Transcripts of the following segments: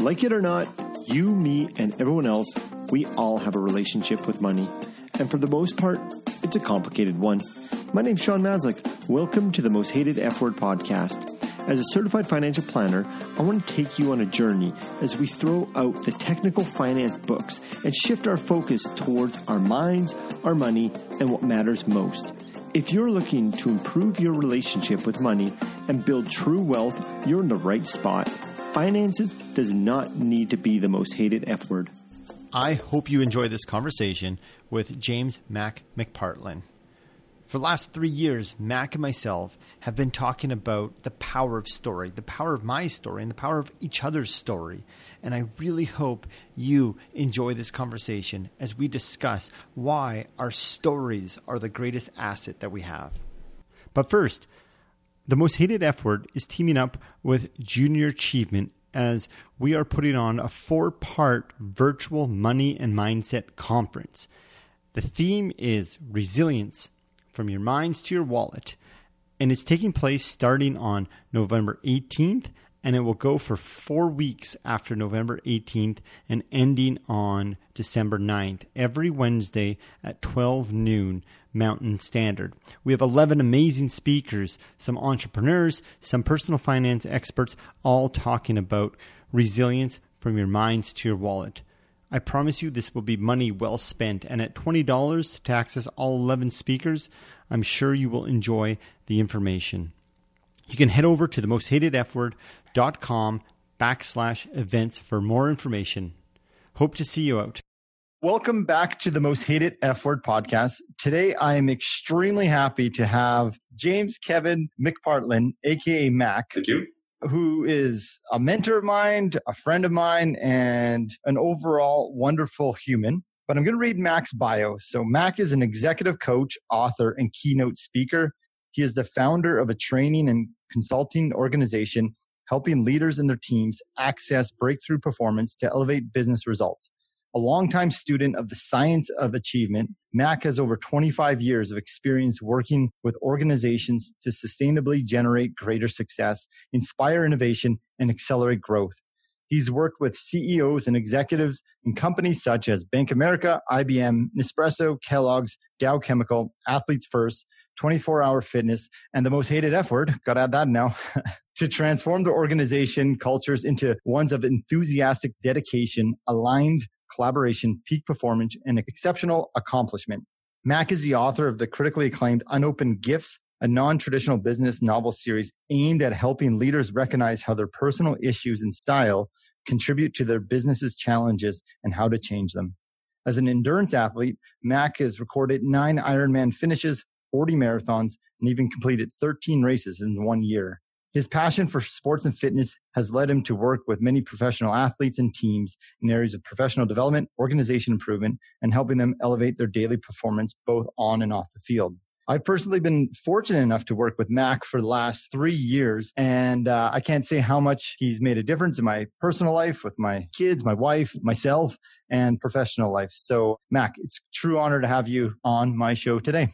Like it or not, you, me, and everyone else, we all have a relationship with money. And for the most part, it's a complicated one. My name's Sean Maslick. Welcome to the Most Hated F Word podcast. As a certified financial planner, I want to take you on a journey as we throw out the technical finance books and shift our focus towards our minds, our money, and what matters most. If you're looking to improve your relationship with money and build true wealth, you're in the right spot. Finances does not need to be the most hated F word. I hope you enjoy this conversation with James Mac McPartland. For the last three years, Mac and myself have been talking about the power of story, the power of my story, and the power of each other's story. And I really hope you enjoy this conversation as we discuss why our stories are the greatest asset that we have. But first, the most hated F word is teaming up with Junior Achievement as we are putting on a four part virtual money and mindset conference. The theme is resilience from your minds to your wallet, and it's taking place starting on November 18th and it will go for four weeks after November 18th and ending on December 9th, every Wednesday at 12 noon Mountain Standard. We have 11 amazing speakers, some entrepreneurs, some personal finance experts, all talking about resilience from your minds to your wallet. I promise you this will be money well spent, and at $20 to access all 11 speakers, I'm sure you will enjoy the information. You can head over to the most hated F backslash events for more information. Hope to see you out. Welcome back to the most hated F word podcast. Today, I am extremely happy to have James Kevin McPartland, aka Mac. Thank you. Who is a mentor of mine, a friend of mine, and an overall wonderful human. But I'm going to read Mac's bio. So, Mac is an executive coach, author, and keynote speaker. He is the founder of a training and consulting organization helping leaders and their teams access breakthrough performance to elevate business results. A longtime student of the science of achievement, Mac has over 25 years of experience working with organizations to sustainably generate greater success, inspire innovation, and accelerate growth. He's worked with CEOs and executives in companies such as Bank America, IBM, Nespresso, Kellogg's, Dow Chemical, Athletes First, 24 hour fitness, and the most hated F word, got to add that now, to transform the organization cultures into ones of enthusiastic dedication, aligned collaboration, peak performance, and exceptional accomplishment. Mac is the author of the critically acclaimed Unopened Gifts, a non traditional business novel series aimed at helping leaders recognize how their personal issues and style contribute to their business's challenges and how to change them. As an endurance athlete, Mac has recorded nine Ironman finishes, 40 marathons, and even completed 13 races in one year. His passion for sports and fitness has led him to work with many professional athletes and teams in areas of professional development, organization improvement, and helping them elevate their daily performance both on and off the field. I've personally been fortunate enough to work with Mac for the last three years, and uh, I can't say how much he's made a difference in my personal life with my kids, my wife, myself, and professional life. So, Mac, it's true honor to have you on my show today.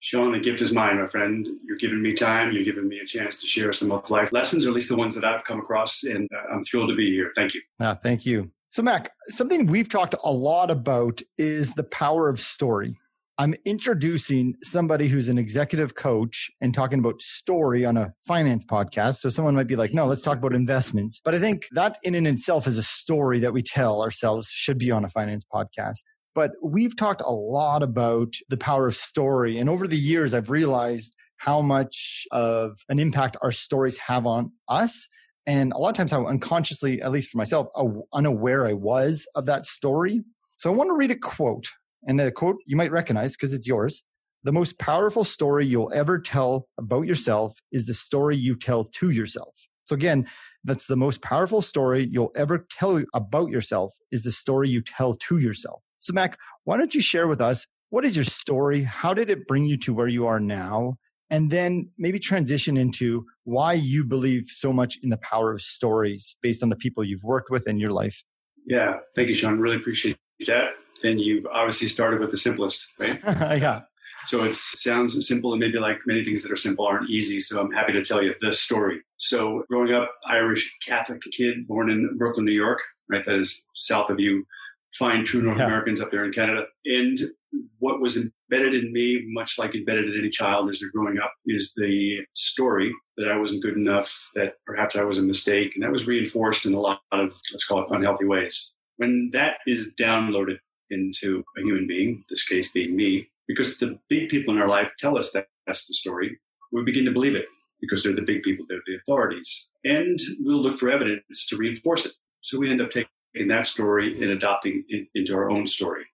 Sean, the gift is mine, my friend. You're giving me time. You're giving me a chance to share some of life lessons, or at least the ones that I've come across. And uh, I'm thrilled to be here. Thank you. Ah, thank you. So, Mac, something we've talked a lot about is the power of story. I'm introducing somebody who's an executive coach and talking about story on a finance podcast. So someone might be like, no, let's talk about investments. But I think that in and itself is a story that we tell ourselves should be on a finance podcast. But we've talked a lot about the power of story. And over the years, I've realized how much of an impact our stories have on us. And a lot of times, how unconsciously, at least for myself, unaware I was of that story. So I want to read a quote. And the quote you might recognize because it's yours. The most powerful story you'll ever tell about yourself is the story you tell to yourself. So again, that's the most powerful story you'll ever tell about yourself is the story you tell to yourself. So, Mac, why don't you share with us what is your story? How did it bring you to where you are now? And then maybe transition into why you believe so much in the power of stories based on the people you've worked with in your life. Yeah, thank you, Sean. Really appreciate that. And you've obviously started with the simplest, right? yeah. So it sounds simple, and maybe like many things that are simple aren't easy. So I'm happy to tell you the story. So growing up, Irish Catholic kid, born in Brooklyn, New York, right? That is south of you. Fine, true North yeah. Americans up there in Canada. And what was embedded in me, much like embedded in any child as they're growing up, is the story that I wasn't good enough, that perhaps I was a mistake. And that was reinforced in a lot of, let's call it unhealthy ways. When that is downloaded into a human being, this case being me, because the big people in our life tell us that that's the story, we begin to believe it because they're the big people, they're the authorities. And we'll look for evidence to reinforce it. So we end up taking that story and adopting it into our own story.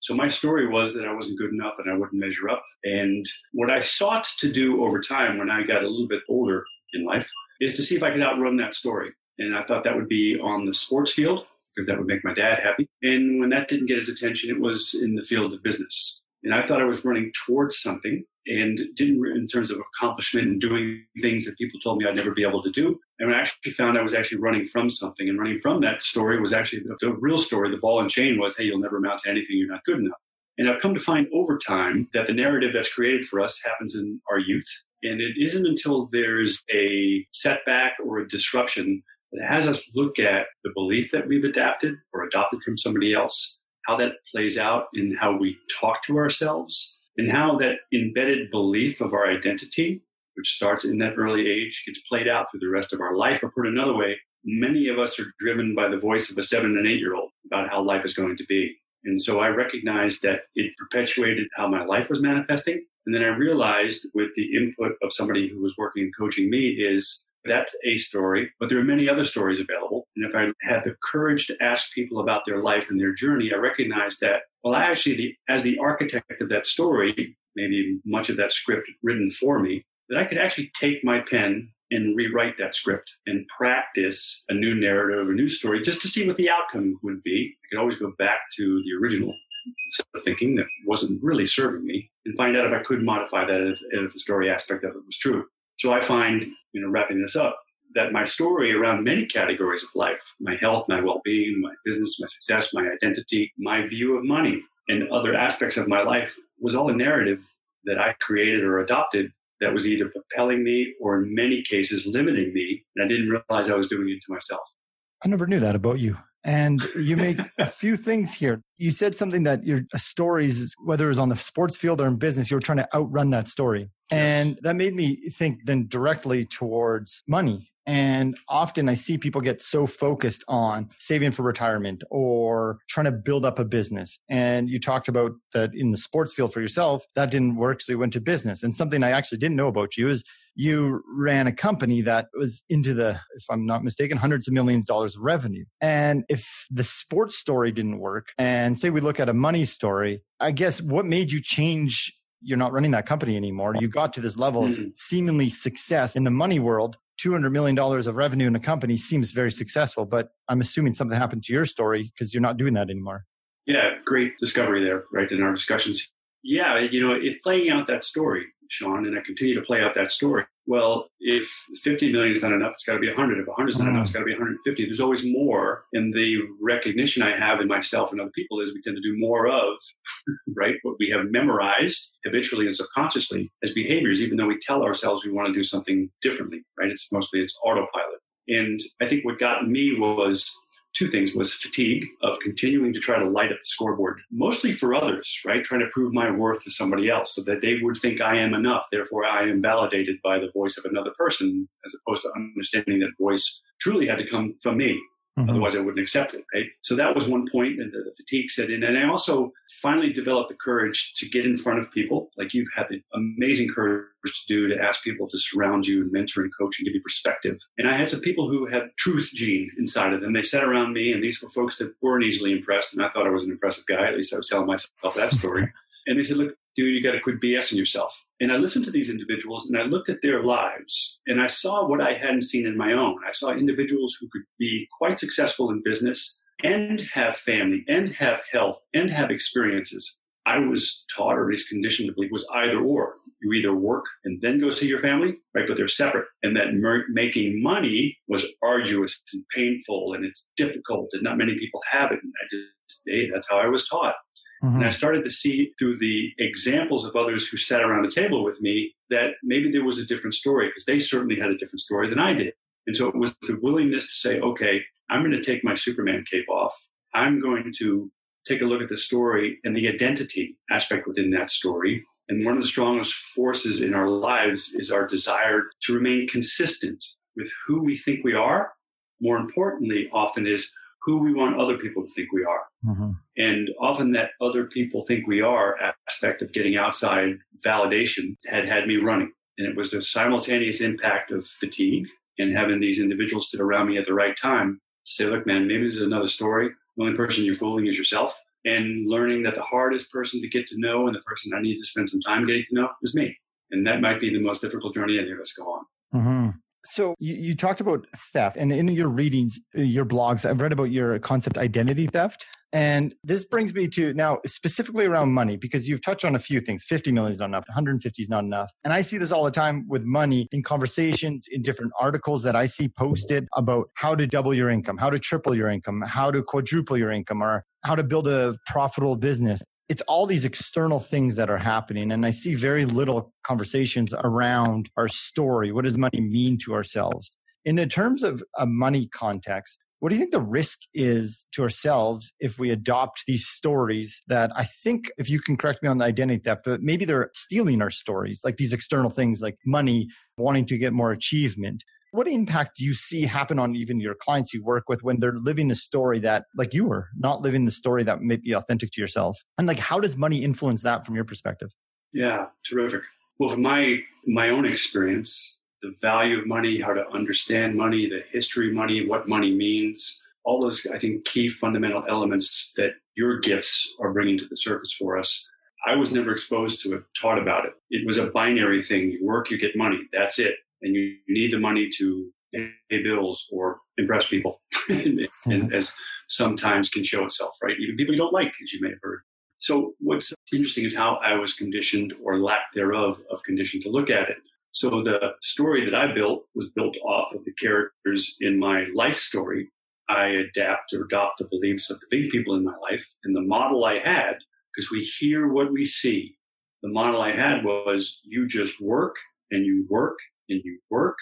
So my story was that I wasn't good enough and I wouldn't measure up. And what I sought to do over time when I got a little bit older in life is to see if I could outrun that story. And I thought that would be on the sports field because that would make my dad happy. And when that didn't get his attention, it was in the field of business. And I thought I was running towards something and didn't in terms of accomplishment and doing things that people told me I'd never be able to do. And I actually found I was actually running from something and running from that story was actually the, the real story. The ball and chain was, hey, you'll never amount to anything. You're not good enough. And I've come to find over time that the narrative that's created for us happens in our youth. And it isn't until there's a setback or a disruption that has us look at the belief that we've adapted or adopted from somebody else, how that plays out in how we talk to ourselves, and how that embedded belief of our identity, which starts in that early age, gets played out through the rest of our life. Or put another way, many of us are driven by the voice of a seven and eight year old about how life is going to be. And so I recognized that it perpetuated how my life was manifesting. And then I realized with the input of somebody who was working and coaching me is that's a story, but there are many other stories available. And if I had the courage to ask people about their life and their journey, I recognize that, well, I actually, the, as the architect of that story, maybe much of that script written for me, that I could actually take my pen and rewrite that script and practice a new narrative, a new story, just to see what the outcome would be. I could always go back to the original set of thinking that wasn't really serving me and find out if I could modify that if, if the story aspect of it was true. So I find, you know, wrapping this up, that my story around many categories of life, my health, my well-being, my business, my success, my identity, my view of money, and other aspects of my life was all a narrative that I created or adopted that was either propelling me or in many cases limiting me. And I didn't realize I was doing it to myself. I never knew that about you. And you make a few things here. You said something that your stories, whether it's on the sports field or in business, you were trying to outrun that story. And that made me think then directly towards money. And often I see people get so focused on saving for retirement or trying to build up a business. And you talked about that in the sports field for yourself, that didn't work. So you went to business. And something I actually didn't know about you is you ran a company that was into the, if I'm not mistaken, hundreds of millions of dollars of revenue. And if the sports story didn't work, and say we look at a money story, I guess what made you change you're not running that company anymore. You got to this level of hmm. seemingly success in the money world. $200 million of revenue in a company seems very successful, but I'm assuming something happened to your story because you're not doing that anymore. Yeah, great discovery there, right, in our discussions. Yeah, you know, if playing out that story, Sean, and I continue to play out that story. Well, if 50 million is not enough, it's got to be 100. If 100 is not enough, it's mm-hmm. got to be 150. There's always more. And the recognition I have in myself and other people is we tend to do more of, right, what we have memorized habitually and subconsciously as behaviors, even though we tell ourselves we want to do something differently, right? It's mostly it's autopilot. And I think what got me was two things was fatigue of continuing to try to light up the scoreboard, mostly for others, right? Trying to prove my worth to somebody else so that they would think I am enough. Therefore, I am validated by the voice of another person as opposed to understanding that voice truly had to come from me. Mm-hmm. Otherwise, I wouldn't accept it. Right. So that was one point, and the fatigue set in. And I also finally developed the courage to get in front of people, like you've had the amazing courage to do, to ask people to surround you and mentor and coach and give you perspective. And I had some people who had truth gene inside of them. They sat around me, and these were folks that weren't easily impressed. And I thought I was an impressive guy. At least I was telling myself that story. and they said, "Look, dude, you got to quit BSing yourself. And I listened to these individuals and I looked at their lives and I saw what I hadn't seen in my own. I saw individuals who could be quite successful in business and have family and have health and have experiences. I was taught or at least conditioned to believe was either or. You either work and then go see your family, right? But they're separate. And that mer- making money was arduous and painful and it's difficult and not many people have it. And I just, hey, that's how I was taught. Mm-hmm. And I started to see through the examples of others who sat around the table with me that maybe there was a different story because they certainly had a different story than I did. And so it was the willingness to say, okay, I'm going to take my Superman cape off. I'm going to take a look at the story and the identity aspect within that story. And one of the strongest forces in our lives is our desire to remain consistent with who we think we are. More importantly, often is who we want other people to think we are. Mm-hmm. And often that other people think we are aspect of getting outside validation had had me running. And it was the simultaneous impact of fatigue and having these individuals sit around me at the right time to say, look, man, maybe this is another story. The only person you're fooling is yourself. And learning that the hardest person to get to know and the person I need to spend some time getting to know is me. And that might be the most difficult journey any of us go on. Mm-hmm. So you, you, talked about theft, and in your readings, your blogs, I've read about your concept identity theft. And this brings me to now specifically around money, because you've touched on a few things. 50 million is not enough, 150 is not enough. And I see this all the time with money in conversations, in different articles that I see posted about how to double your income, how to triple your income, how to quadruple your income, or how to build a profitable business it's all these external things that are happening. And I see very little conversations around our story. What does money mean to ourselves? In terms of a money context, what do you think the risk is to ourselves if we adopt these stories that I think, if you can correct me on the identity theft, but maybe they're stealing our stories, like these external things like money, wanting to get more achievement. What impact do you see happen on even your clients you work with when they're living a story that, like you were, not living the story that may be authentic to yourself? And like, how does money influence that from your perspective? Yeah, terrific. Well, from my my own experience, the value of money, how to understand money, the history of money, what money means, all those I think key fundamental elements that your gifts are bringing to the surface for us. I was never exposed to it, taught about it. It was a binary thing. You work, you get money. That's it and you need the money to pay bills or impress people, and, mm-hmm. as sometimes can show itself, right? Even people you don't like, as you may have heard. So what's interesting is how I was conditioned or lack thereof of condition to look at it. So the story that I built was built off of the characters in my life story. I adapt or adopt the beliefs of the big people in my life. And the model I had, because we hear what we see, the model I had was you just work and you work and you work,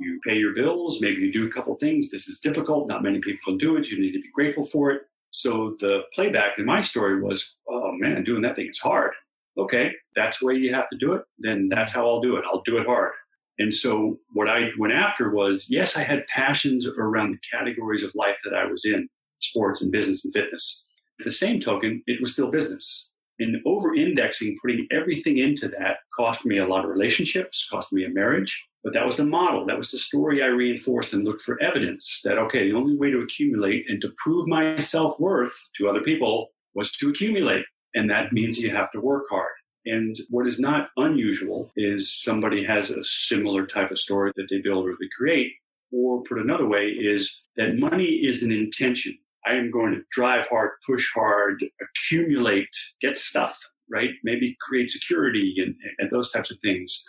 you pay your bills, maybe you do a couple things. This is difficult. Not many people can do it. You need to be grateful for it. So the playback in my story was, oh man, doing that thing is hard. Okay, that's the way you have to do it. Then that's how I'll do it. I'll do it hard. And so what I went after was, yes, I had passions around the categories of life that I was in, sports and business and fitness. At the same token, it was still business. And over indexing, putting everything into that cost me a lot of relationships, cost me a marriage, but that was the model. That was the story I reinforced and looked for evidence that, okay, the only way to accumulate and to prove my self worth to other people was to accumulate. And that means you have to work hard. And what is not unusual is somebody has a similar type of story that they build or they create. Or put another way is that money is an intention. I am going to drive hard, push hard, accumulate, get stuff, right? Maybe create security and, and those types of things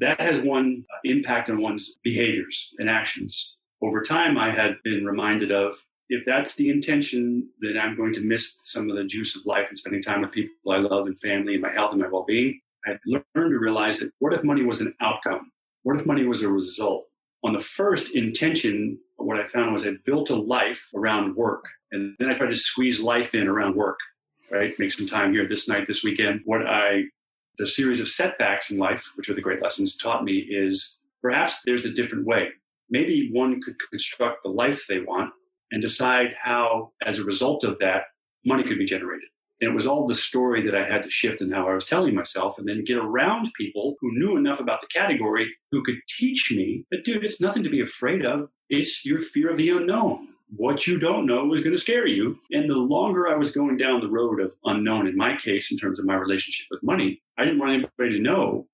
that has one impact on one's behaviors and actions. Over time, I had been reminded of if that's the intention, then I'm going to miss some of the juice of life and spending time with people I love and family and my health and my well being. I learned to realize that what if money was an outcome? What if money was a result? On the first intention, what I found was I built a life around work. And then I tried to squeeze life in around work, right? Make some time here this night, this weekend. What I the series of setbacks in life, which are the great lessons taught me, is perhaps there's a different way. Maybe one could construct the life they want and decide how, as a result of that, money could be generated. And it was all the story that I had to shift in how I was telling myself and then get around people who knew enough about the category who could teach me that, dude, it's nothing to be afraid of. It's your fear of the unknown what you don't know was going to scare you. And the longer I was going down the road of unknown, in my case, in terms of my relationship with money, I didn't want anybody to know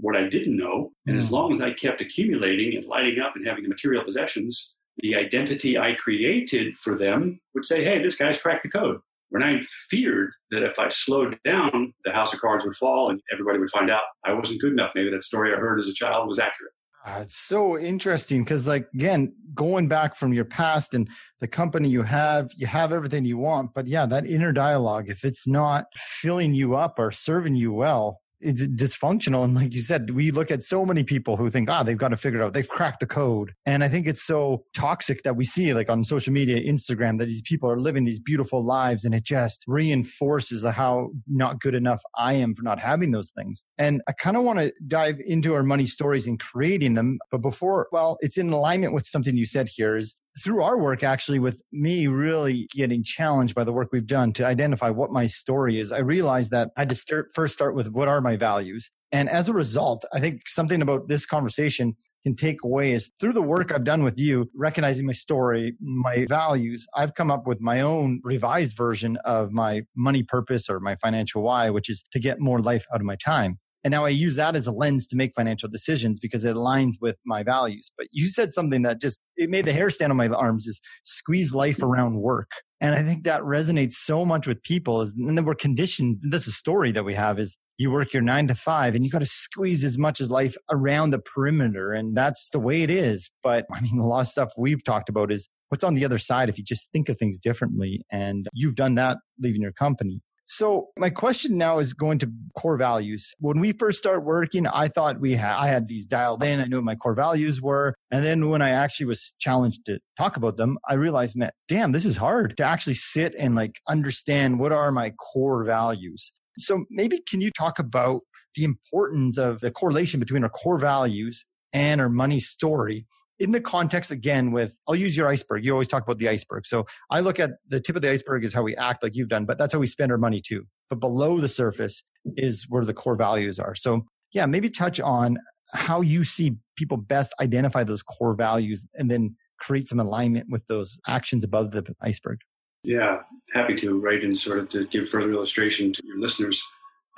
what I didn't know. And mm. as long as I kept accumulating and lighting up and having the material possessions, the identity I created for them would say, hey, this guy's cracked the code. When I feared that if I slowed down, the house of cards would fall and everybody would find out I wasn't good enough. Maybe that story I heard as a child was accurate. Uh, it's so interesting because, like, again, going back from your past and the company you have, you have everything you want. But yeah, that inner dialogue, if it's not filling you up or serving you well, it's dysfunctional. And like you said, we look at so many people who think, ah, they've got to figure it out. They've cracked the code. And I think it's so toxic that we see like on social media, Instagram, that these people are living these beautiful lives and it just reinforces how not good enough I am for not having those things. And I kind of want to dive into our money stories and creating them. But before, well, it's in alignment with something you said here is through our work, actually, with me really getting challenged by the work we've done to identify what my story is, I realized that I had to start, first start with what are my values. And as a result, I think something about this conversation can take away is through the work I've done with you, recognizing my story, my values, I've come up with my own revised version of my money purpose or my financial why, which is to get more life out of my time. And now I use that as a lens to make financial decisions because it aligns with my values. But you said something that just, it made the hair stand on my arms is squeeze life around work. And I think that resonates so much with people is, and then we're conditioned. This is a story that we have is you work your nine to five and you got to squeeze as much as life around the perimeter. And that's the way it is. But I mean, a lot of stuff we've talked about is what's on the other side if you just think of things differently. And you've done that leaving your company. So my question now is going to core values. When we first start working, I thought we had, I had these dialed in. I knew what my core values were. And then when I actually was challenged to talk about them, I realized, man, damn, this is hard to actually sit and like understand what are my core values. So maybe can you talk about the importance of the correlation between our core values and our money story in the context again with i'll use your iceberg. You always talk about the iceberg. So i look at the tip of the iceberg is how we act like you've done but that's how we spend our money too. But below the surface is where the core values are. So yeah maybe touch on how you see people best identify those core values and then create some alignment with those actions above the iceberg. Yeah happy to right and sort of to give further illustration to your listeners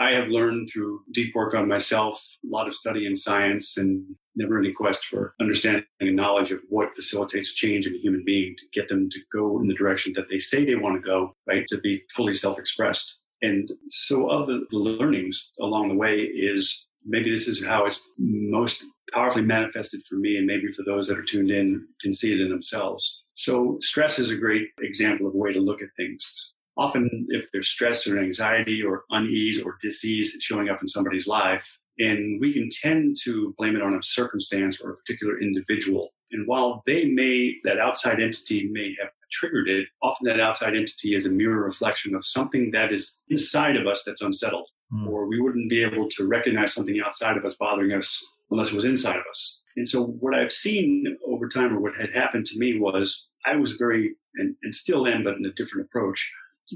I have learned through deep work on myself, a lot of study in science, and never any quest for understanding and knowledge of what facilitates change in a human being to get them to go in the direction that they say they want to go, right? To be fully self expressed. And so, of the, the learnings along the way, is maybe this is how it's most powerfully manifested for me, and maybe for those that are tuned in can see it in themselves. So, stress is a great example of a way to look at things often if there's stress or anxiety or unease or disease showing up in somebody's life, and we can tend to blame it on a circumstance or a particular individual. And while they may, that outside entity may have triggered it, often that outside entity is a mirror reflection of something that is inside of us that's unsettled. Mm. Or we wouldn't be able to recognize something outside of us bothering us unless it was inside of us. And so what I've seen over time or what had happened to me was I was very, and, and still am, but in a different approach,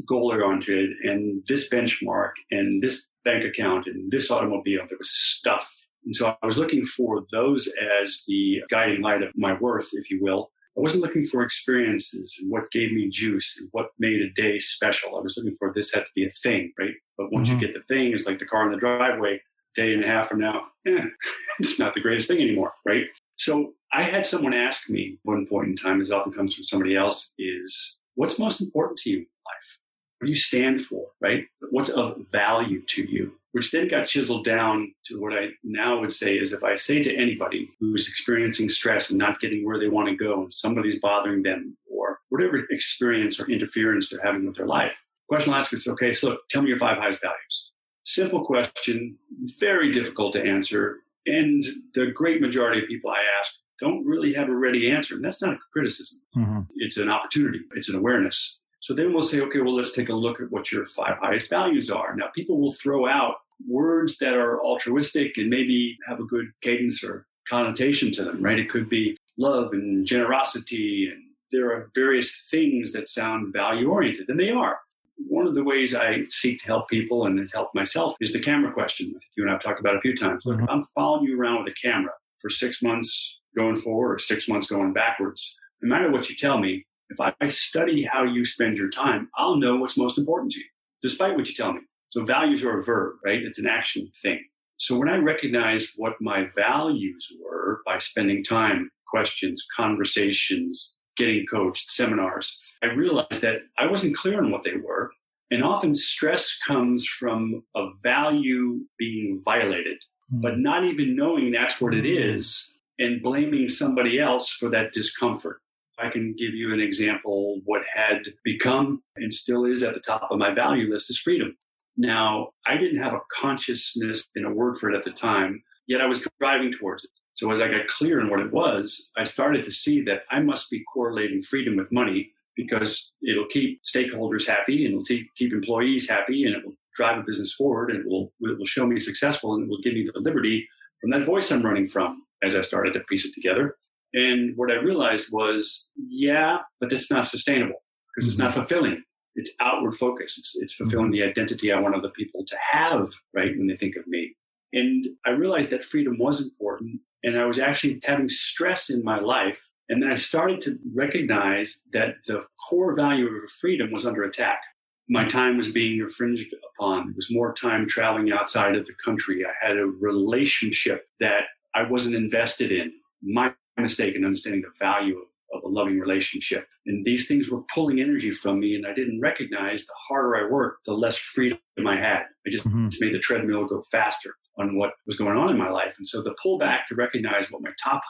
goal oriented and this benchmark and this bank account and this automobile. There was stuff. And so I was looking for those as the guiding light of my worth, if you will. I wasn't looking for experiences and what gave me juice and what made a day special. I was looking for this had to be a thing, right? But once mm-hmm. you get the thing, it's like the car in the driveway, day and a half from now, eh, it's not the greatest thing anymore, right? So I had someone ask me one point in time, as often comes from somebody else, is what's most important to you in life? What do you stand for, right? What's of value to you? Which then got chiseled down to what I now would say is if I say to anybody who's experiencing stress and not getting where they want to go, and somebody's bothering them, or whatever experience or interference they're having with their life, the question I'll ask is, okay, so tell me your five highest values. Simple question, very difficult to answer. And the great majority of people I ask don't really have a ready answer. And that's not a criticism. Mm-hmm. It's an opportunity. It's an awareness. So then we'll say, okay, well, let's take a look at what your five highest values are. Now, people will throw out words that are altruistic and maybe have a good cadence or connotation to them, right? It could be love and generosity, and there are various things that sound value oriented, and they are. One of the ways I seek to help people and help myself is the camera question. You and I have talked about a few times. Look, mm-hmm. I'm following you around with a camera for six months going forward or six months going backwards. No matter what you tell me, if I study how you spend your time, I'll know what's most important to you, despite what you tell me. So values are a verb, right? It's an action thing. So when I recognized what my values were by spending time, questions, conversations, getting coached, seminars, I realized that I wasn't clear on what they were. And often stress comes from a value being violated, mm. but not even knowing that's what it is and blaming somebody else for that discomfort. I can give you an example. What had become and still is at the top of my value list is freedom. Now, I didn't have a consciousness in a word for it at the time, yet I was driving towards it. So as I got clear on what it was, I started to see that I must be correlating freedom with money because it'll keep stakeholders happy and it'll keep employees happy and it will drive a business forward and it will, it will show me successful and it will give me the liberty from that voice I'm running from as I started to piece it together. And what I realized was, yeah, but that's not sustainable because it's not mm-hmm. fulfilling. It's outward focus. It's, it's fulfilling mm-hmm. the identity I want other people to have, right, when they think of me. And I realized that freedom was important. And I was actually having stress in my life. And then I started to recognize that the core value of freedom was under attack. My time was being infringed upon. It was more time traveling outside of the country. I had a relationship that I wasn't invested in. My mistake in understanding the value of, of a loving relationship. And these things were pulling energy from me, and I didn't recognize the harder I worked, the less freedom I had. I just, mm-hmm. just made the treadmill go faster on what was going on in my life. And so the pullback to recognize what my top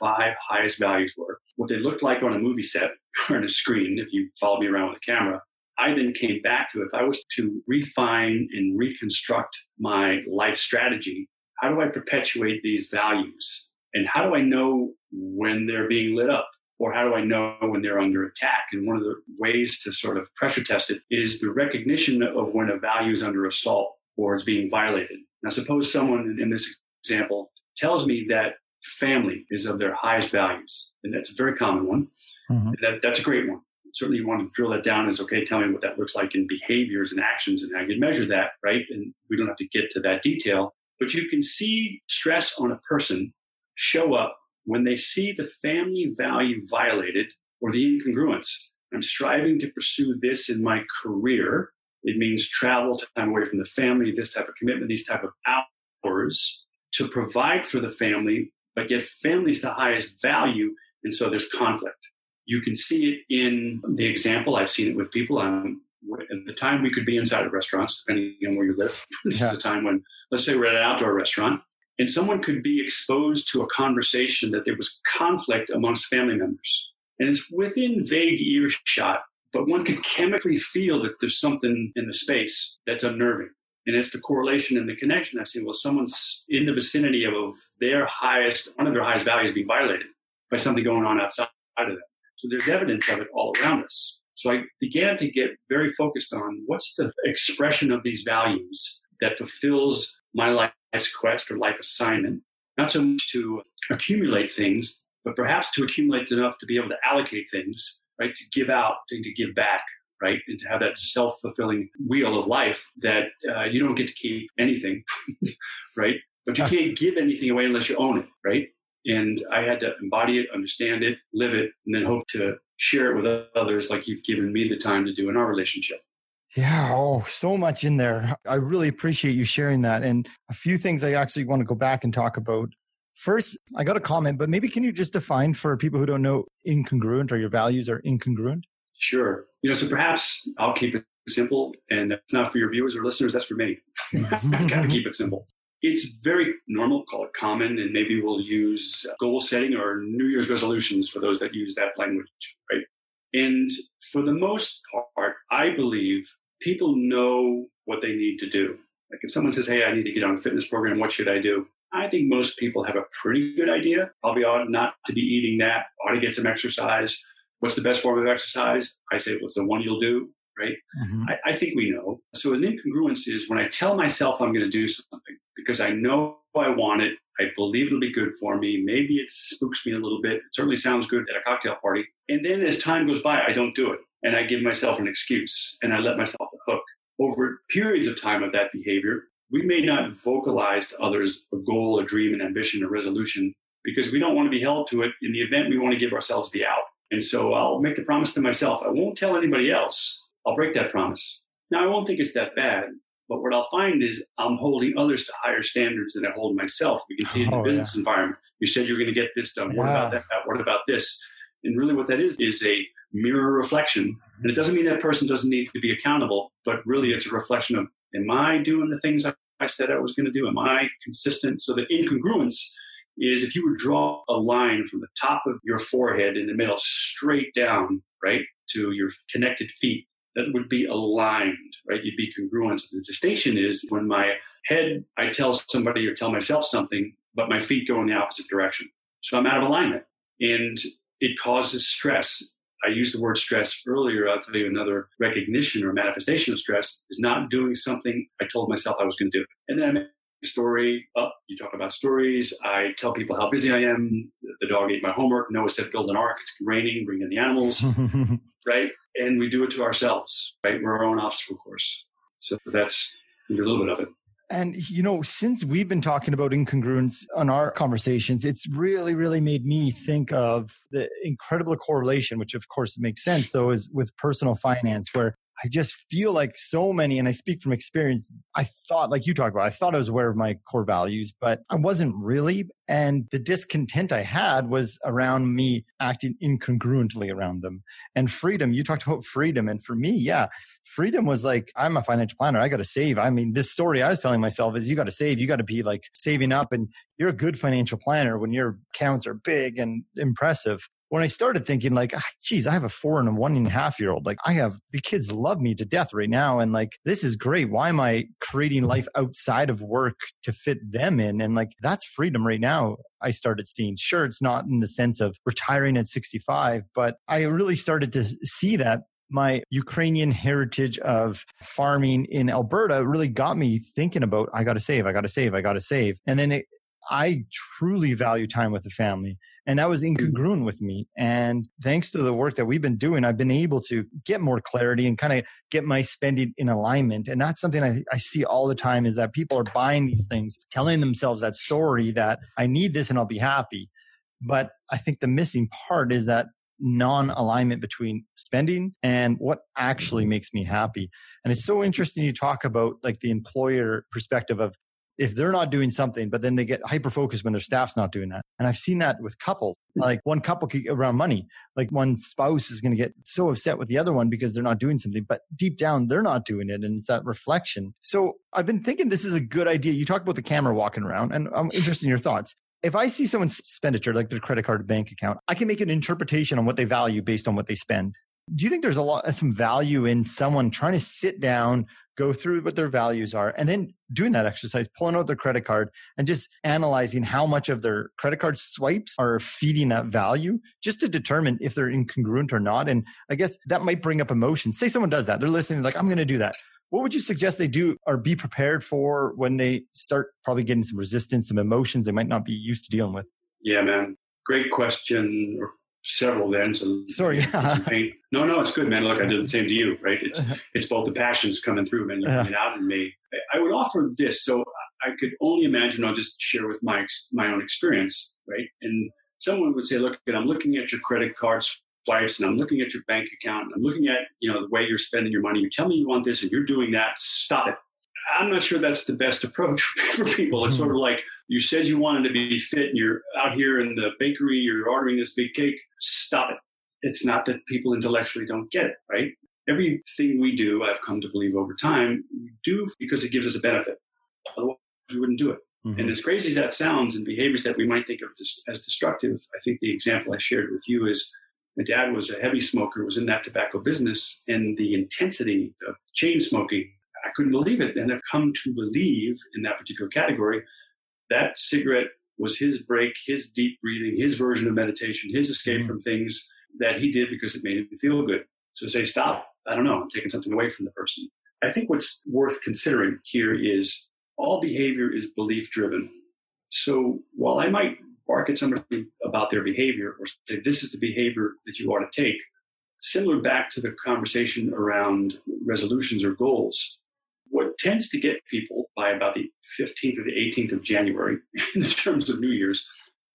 five highest values were, what they looked like on a movie set or on a screen, if you followed me around with a camera, I then came back to if I was to refine and reconstruct my life strategy, how do I perpetuate these values? And how do I know when they're being lit up? Or how do I know when they're under attack? And one of the ways to sort of pressure test it is the recognition of when a value is under assault or is being violated. Now, suppose someone in this example tells me that family is of their highest values, and that's a very common one. Mm-hmm. That, that's a great one. Certainly, you want to drill that down as okay, tell me what that looks like in behaviors and actions and how you measure that, right? And we don't have to get to that detail, but you can see stress on a person show up when they see the family value violated or the incongruence. I'm striving to pursue this in my career. It means travel time away from the family, this type of commitment, these type of hours to provide for the family, but yet family's the highest value. And so there's conflict. You can see it in the example. I've seen it with people. Um, at the time we could be inside of restaurants, depending on where you live. this yeah. is a time when, let's say we're at an outdoor restaurant and someone could be exposed to a conversation that there was conflict amongst family members. And it's within vague earshot, but one could chemically feel that there's something in the space that's unnerving. And it's the correlation and the connection. I've seen, well, someone's in the vicinity of their highest, one of their highest values being violated by something going on outside of them. So there's evidence of it all around us. So I began to get very focused on what's the expression of these values that fulfills my life life's quest or life assignment, not so much to accumulate things, but perhaps to accumulate enough to be able to allocate things, right? To give out and to give back, right? And to have that self fulfilling wheel of life that uh, you don't get to keep anything, right? But you can't give anything away unless you own it, right? And I had to embody it, understand it, live it, and then hope to share it with others like you've given me the time to do in our relationship. Yeah, oh, so much in there. I really appreciate you sharing that. And a few things I actually want to go back and talk about. First, I got a comment, but maybe can you just define for people who don't know incongruent or your values are incongruent? Sure. You know, so perhaps I'll keep it simple and it's not for your viewers or listeners, that's for me. I gotta keep it simple. It's very normal, call it common, and maybe we'll use goal setting or New Year's resolutions for those that use that language, right? And for the most part, I believe people know what they need to do. Like if someone says, Hey, I need to get on a fitness program, what should I do? I think most people have a pretty good idea. Probably ought not to be eating that, ought to get some exercise. What's the best form of exercise? I say, what's the one you'll do? Right? Mm-hmm. I, I think we know. So an incongruence is when I tell myself I'm going to do something because I know I want it, I believe it'll be good for me. Maybe it spooks me a little bit. It certainly sounds good at a cocktail party. And then as time goes by, I don't do it. And I give myself an excuse and I let myself hook. Over periods of time of that behavior, we may not vocalize to others a goal, a dream, an ambition, a resolution because we don't want to be held to it. In the event, we want to give ourselves the out. And so I'll make the promise to myself. I won't tell anybody else. I'll break that promise. Now, I won't think it's that bad, but what I'll find is I'm holding others to higher standards than I hold myself. We can see in the oh, business yeah. environment. You said you're going to get this done. Yeah. What about that? What about this? And really, what that is is a mirror reflection. And it doesn't mean that person doesn't need to be accountable, but really it's a reflection of, am I doing the things I said I was going to do? Am I consistent? So the incongruence is if you would draw a line from the top of your forehead in the middle straight down, right, to your connected feet, that would be aligned, right? You'd be congruent. The distinction is when my head, I tell somebody or tell myself something, but my feet go in the opposite direction. So I'm out of alignment and it causes stress. I used the word stress earlier. I'll tell you another recognition or manifestation of stress is not doing something I told myself I was going to do. And then story up. You talk about stories. I tell people how busy I am. The dog ate my homework. Noah said build an ark. It's raining. Bring in the animals. right? And we do it to ourselves, right? We're our own obstacle course. So that's a little bit of it. And, you know, since we've been talking about incongruence on our conversations, it's really, really made me think of the incredible correlation, which of course makes sense though, is with personal finance, where I just feel like so many, and I speak from experience. I thought, like you talked about, I thought I was aware of my core values, but I wasn't really. And the discontent I had was around me acting incongruently around them. And freedom, you talked about freedom. And for me, yeah, freedom was like, I'm a financial planner. I got to save. I mean, this story I was telling myself is you got to save. You got to be like saving up and you're a good financial planner when your accounts are big and impressive when I started thinking like, ah, geez, I have a four and a one and a half year old. Like I have the kids love me to death right now. And like, this is great. Why am I creating life outside of work to fit them in? And like, that's freedom right now. I started seeing, sure, it's not in the sense of retiring at 65, but I really started to see that my Ukrainian heritage of farming in Alberta really got me thinking about, I got to save, I got to save, I got to save. And then it, I truly value time with the family. And that was mm-hmm. incongruent with me. And thanks to the work that we've been doing, I've been able to get more clarity and kind of get my spending in alignment. And that's something I, I see all the time is that people are buying these things, telling themselves that story that I need this and I'll be happy. But I think the missing part is that non alignment between spending and what actually mm-hmm. makes me happy. And it's so interesting you talk about like the employer perspective of if they're not doing something, but then they get hyper focused when their staff's not doing that. And I've seen that with couples. Hmm. Like one couple could, around money, like one spouse is going to get so upset with the other one because they're not doing something, but deep down they're not doing it. And it's that reflection. So I've been thinking this is a good idea. You talk about the camera walking around and I'm interested in your thoughts. If I see someone's expenditure, like their credit card or bank account, I can make an interpretation on what they value based on what they spend. Do you think there's a lot, of some value in someone trying to sit down, go through what their values are, and then doing that exercise, pulling out their credit card and just analyzing how much of their credit card swipes are feeding that value just to determine if they're incongruent or not. And I guess that might bring up emotions. Say someone does that. They're listening, like, I'm going to do that. What would you suggest they do or be prepared for when they start probably getting some resistance, some emotions they might not be used to dealing with? Yeah, man. Great question or several then. So sorry. no, no, it's good, man. Look, I did the same to you, right? It's it's both the passions coming through, man. Coming uh-huh. out in me. I would offer this, so I could only imagine. I'll just share with my my own experience, right? And someone would say, "Look, I'm looking at your credit card swipes, and I'm looking at your bank account, and I'm looking at you know the way you're spending your money. You tell me you want this, and you're doing that. Stop it." I'm not sure that's the best approach for people. It's sort of like you said you wanted to be fit and you're out here in the bakery, you're ordering this big cake. Stop it. It's not that people intellectually don't get it, right? Everything we do, I've come to believe over time, we do because it gives us a benefit. Otherwise, we wouldn't do it. Mm-hmm. And as crazy as that sounds, and behaviors that we might think of as destructive, I think the example I shared with you is my dad was a heavy smoker, was in that tobacco business, and the intensity of chain smoking I couldn't believe it. And I've come to believe in that particular category that cigarette was his break, his deep breathing, his version of meditation, his escape mm-hmm. from things that he did because it made him feel good. So say, stop. I don't know. I'm taking something away from the person. I think what's worth considering here is all behavior is belief driven. So while I might bark at somebody about their behavior or say, this is the behavior that you ought to take, similar back to the conversation around resolutions or goals, what tends to get people by about the 15th or the 18th of January, in the terms of New Year's,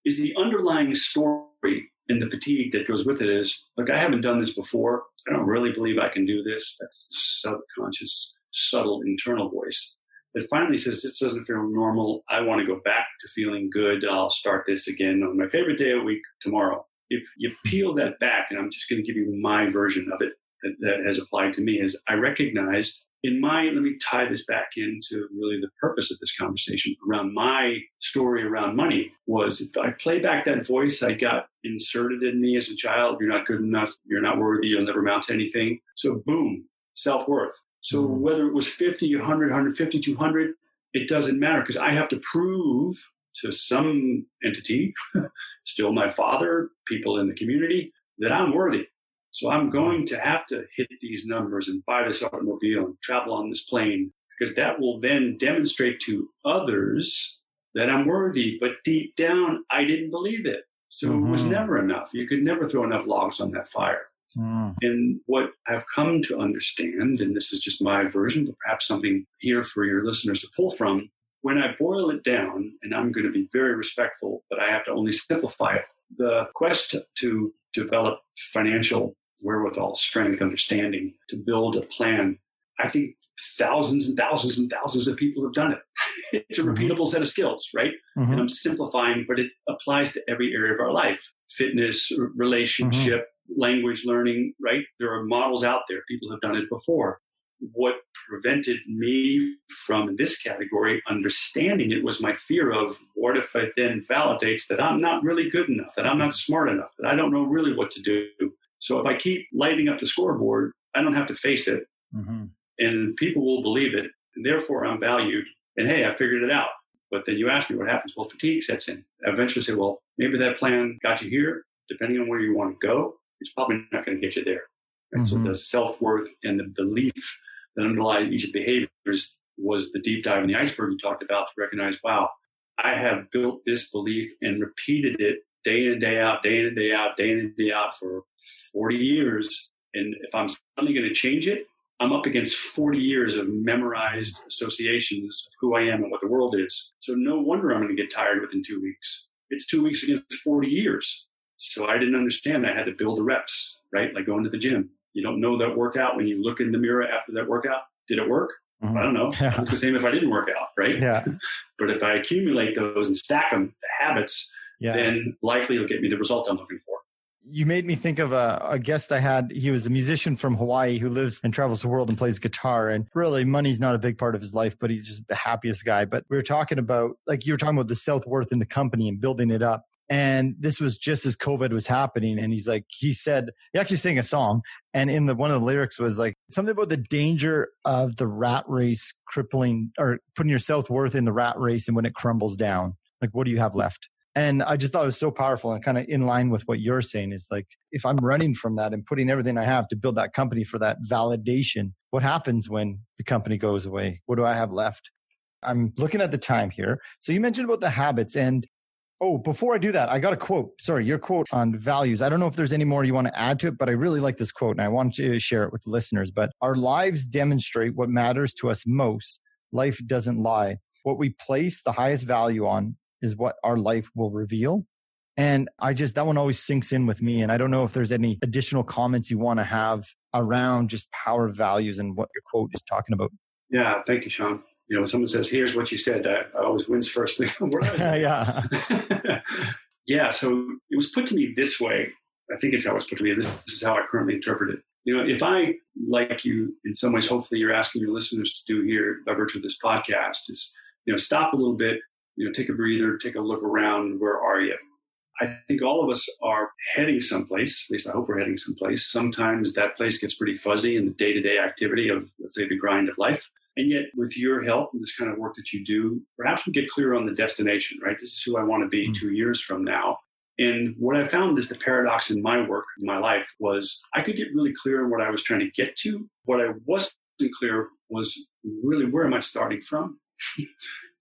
is the underlying story and the fatigue that goes with it is, look, I haven't done this before. I don't really believe I can do this. That's the subconscious, subtle internal voice that finally says, this doesn't feel normal. I want to go back to feeling good. I'll start this again on my favorite day of the week tomorrow. If you peel that back, and I'm just going to give you my version of it, that, that has applied to me is I recognized in my, let me tie this back into really the purpose of this conversation around my story around money was if I play back that voice I got inserted in me as a child, you're not good enough, you're not worthy, you'll never amount to anything. So boom, self worth. So mm-hmm. whether it was 50, 100, 150, 200, it doesn't matter because I have to prove to some entity, still my father, people in the community, that I'm worthy. So I'm going to have to hit these numbers and buy this automobile and travel on this plane because that will then demonstrate to others that I'm worthy. But deep down, I didn't believe it. So mm-hmm. it was mm-hmm. never enough. You could never throw enough logs on that fire. Mm. And what I've come to understand, and this is just my version, but perhaps something here for your listeners to pull from, when I boil it down, and I'm going to be very respectful, but I have to only simplify it, the quest to develop financial wherewithal, strength, understanding to build a plan. I think thousands and thousands and thousands of people have done it. it's a mm-hmm. repeatable set of skills, right? Mm-hmm. And I'm simplifying, but it applies to every area of our life fitness, relationship, mm-hmm. language learning, right? There are models out there. People have done it before. What prevented me from, in this category, understanding it was my fear of what if it then validates that I'm not really good enough, that I'm not smart enough, that I don't know really what to do. So if I keep lighting up the scoreboard, I don't have to face it. Mm-hmm. And people will believe it. And therefore, I'm valued. And hey, I figured it out. But then you ask me what happens. Well, fatigue sets in. I eventually say, well, maybe that plan got you here. Depending on where you want to go, it's probably not going to get you there. Right? Mm-hmm. So the self worth and the belief that underlies each of the behaviors was the deep dive in the iceberg you talked about to recognize, wow, I have built this belief and repeated it day in and day out, day in and day out, day in and day out for 40 years. And if I'm suddenly going to change it, I'm up against 40 years of memorized associations of who I am and what the world is. So no wonder I'm going to get tired within two weeks. It's two weeks against 40 years. So I didn't understand I had to build the reps, right? Like going to the gym. You don't know that workout when you look in the mirror after that workout. Did it work? Mm-hmm. I don't know. Yeah. It's the same if I didn't work out, right? Yeah. but if I accumulate those and stack them, the habits, yeah. then likely it'll get me the result I'm looking for. You made me think of a, a, guest I had. He was a musician from Hawaii who lives and travels the world and plays guitar. And really, money's not a big part of his life, but he's just the happiest guy. But we were talking about, like, you were talking about the self worth in the company and building it up. And this was just as COVID was happening. And he's like, he said, he actually sang a song. And in the, one of the lyrics was like something about the danger of the rat race crippling or putting your self worth in the rat race. And when it crumbles down, like, what do you have left? And I just thought it was so powerful and kind of in line with what you're saying is like, if I'm running from that and putting everything I have to build that company for that validation, what happens when the company goes away? What do I have left? I'm looking at the time here. So you mentioned about the habits and Oh, before I do that, I got a quote. Sorry, your quote on values. I don't know if there's any more you want to add to it, but I really like this quote and I want to share it with the listeners. But our lives demonstrate what matters to us most. Life doesn't lie. What we place the highest value on is what our life will reveal. And I just, that one always sinks in with me. And I don't know if there's any additional comments you want to have around just power values and what your quote is talking about. Yeah. Thank you, Sean. You know, when someone says, here's what you said, I, I always wins first. thing. yeah. yeah. So it was put to me this way. I think it's how it's put to me. This, this is how I currently interpret it. You know, if I, like you, in some ways, hopefully you're asking your listeners to do here by virtue of this podcast, is, you know, stop a little bit, you know, take a breather, take a look around. Where are you? I think all of us are heading someplace. At least I hope we're heading someplace. Sometimes that place gets pretty fuzzy in the day to day activity of, let's say, the grind of life. And yet, with your help and this kind of work that you do, perhaps we get clear on the destination, right? This is who I want to be mm-hmm. two years from now. And what I found is the paradox in my work, in my life, was I could get really clear on what I was trying to get to. What I wasn't clear was really where am I starting from?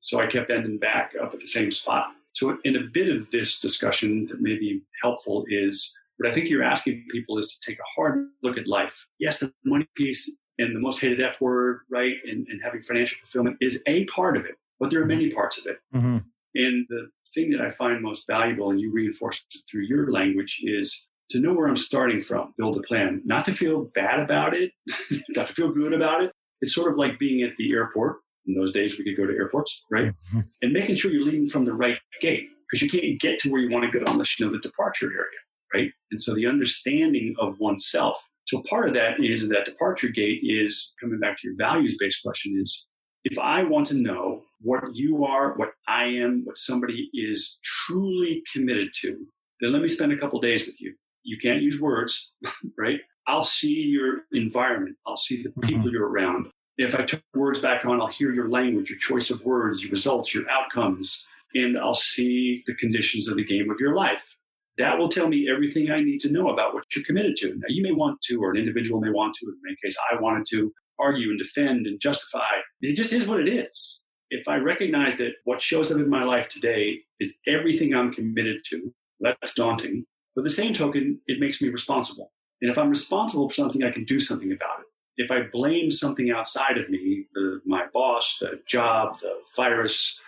So I kept ending back up at the same spot. So in a bit of this discussion that may be helpful is what I think you're asking people is to take a hard look at life. Yes, the money piece and the most hated F word, right, and, and having financial fulfillment is a part of it, but there are many parts of it. Mm-hmm. And the thing that I find most valuable, and you reinforce it through your language, is to know where I'm starting from, build a plan, not to feel bad about it, not to feel good about it. It's sort of like being at the airport in those days, we could go to airports, right? Mm-hmm. And making sure you're leaving from the right gate because you can't get to where you want to go unless you know the departure area, right? And so the understanding of oneself So part of that is that departure gate is coming back to your values based question is if I want to know what you are, what I am, what somebody is truly committed to, then let me spend a couple days with you. You can't use words, right? I'll see your environment. I'll see the people mm-hmm. you're around. If I turn words back on, I'll hear your language, your choice of words, your results, your outcomes, and I'll see the conditions of the game of your life. That will tell me everything I need to know about what you're committed to. Now, you may want to, or an individual may want to, in my case, I wanted to argue and defend and justify. It just is what it is. If I recognize that what shows up in my life today is everything I'm committed to, that's daunting. But the same token, it makes me responsible. And if I'm responsible for something, I can do something about it. If I blame something outside of me, the, my boss, the job, the virus,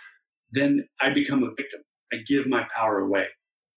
then I become a victim. I give my power away.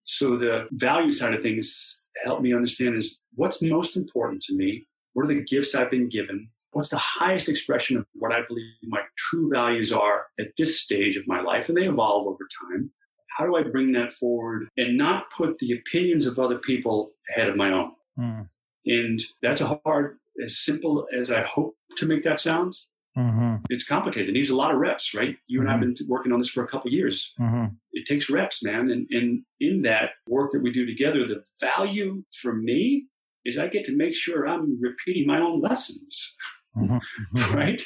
So the value side of things help me understand is what's most important to me? What are the gifts I've been given? What's the highest expression of what I believe my true values are at this stage of my life? And they evolve over time. How do I bring that forward and not put the opinions of other people ahead of my own? Mm. And that's a hard, as simple as I hope to make that sound. Mm-hmm. It's complicated. It needs a lot of reps, right? You and mm-hmm. I have mm-hmm. been working on this for a couple years. Mm-hmm. It takes reps, man. And, and in that work that we do together, the value for me is I get to make sure I'm repeating my own lessons. Mm-hmm. right?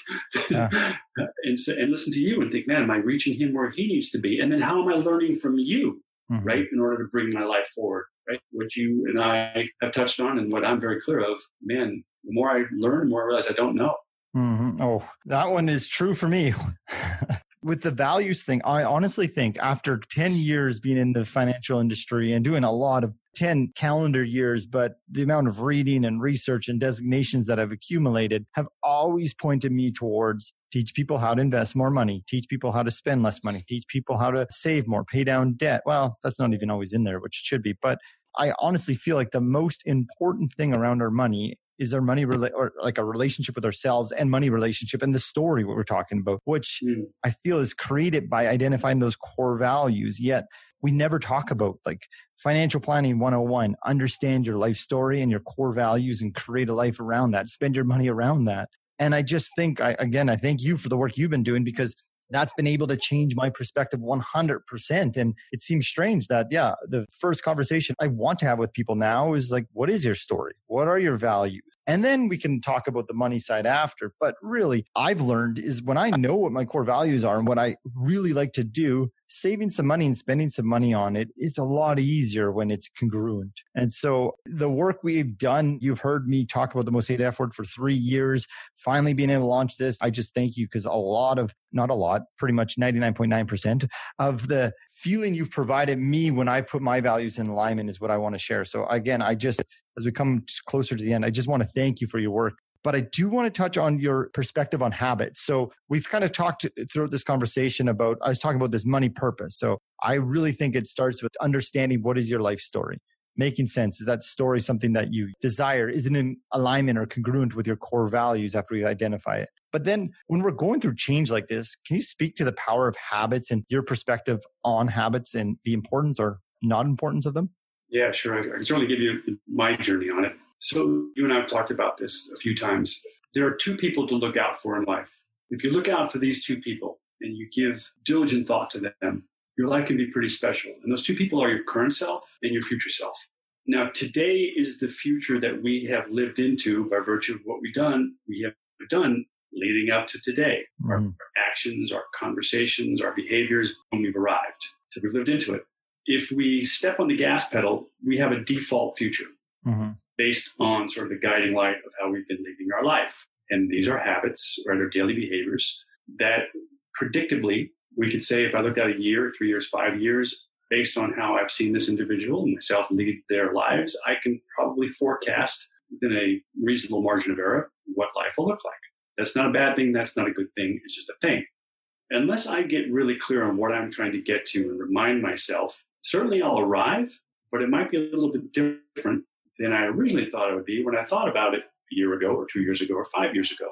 Yeah. and, so, and listen to you and think, man, am I reaching him where he needs to be? And then how am I learning from you, mm-hmm. right? In order to bring my life forward, right? What you and I have touched on and what I'm very clear of, man, the more I learn, the more I realize I don't know. Mm-hmm. Oh, that one is true for me. With the values thing, I honestly think after 10 years being in the financial industry and doing a lot of 10 calendar years, but the amount of reading and research and designations that I've accumulated have always pointed me towards teach people how to invest more money, teach people how to spend less money, teach people how to save more, pay down debt. Well, that's not even always in there, which should be, but I honestly feel like the most important thing around our money is our money rela- or like a relationship with ourselves and money relationship and the story what we're talking about which mm. i feel is created by identifying those core values yet we never talk about like financial planning 101 understand your life story and your core values and create a life around that spend your money around that and i just think I, again i thank you for the work you've been doing because that's been able to change my perspective 100%. And it seems strange that, yeah, the first conversation I want to have with people now is like, what is your story? What are your values? And then we can talk about the money side after. But really, I've learned is when I know what my core values are and what I really like to do, saving some money and spending some money on it is a lot easier when it's congruent. And so the work we've done, you've heard me talk about the Most F word for three years, finally being able to launch this. I just thank you because a lot of, not a lot, pretty much 99.9% of the feeling you've provided me when I put my values in alignment is what I want to share. So again, I just, as we come closer to the end, I just want to thank you for your work. But I do want to touch on your perspective on habits. So we've kind of talked throughout this conversation about, I was talking about this money purpose. So I really think it starts with understanding what is your life story making sense? Is that story something that you desire? Is it in alignment or congruent with your core values after you identify it? But then when we're going through change like this, can you speak to the power of habits and your perspective on habits and the importance or not importance of them? Yeah, sure. I can certainly give you my journey on it. So you and I have talked about this a few times. There are two people to look out for in life. If you look out for these two people and you give diligent thought to them, your life can be pretty special. And those two people are your current self and your future self. Now, today is the future that we have lived into by virtue of what we've done. We have done leading up to today. Mm-hmm. Our, our, actions, our conversations, our behaviors when we've arrived. So we've lived into it. If we step on the gas pedal, we have a default future mm-hmm. based on sort of the guiding light of how we've been living our life. And these are habits, right, our daily behaviors that predictably we could say if I looked at a year, three years, five years, based on how I've seen this individual and myself lead their lives, I can probably forecast within a reasonable margin of error what life will look like. That's not a bad thing. That's not a good thing. It's just a thing. Unless I get really clear on what I'm trying to get to and remind myself, certainly I'll arrive, but it might be a little bit different than I originally thought it would be when I thought about it a year ago or two years ago or five years ago.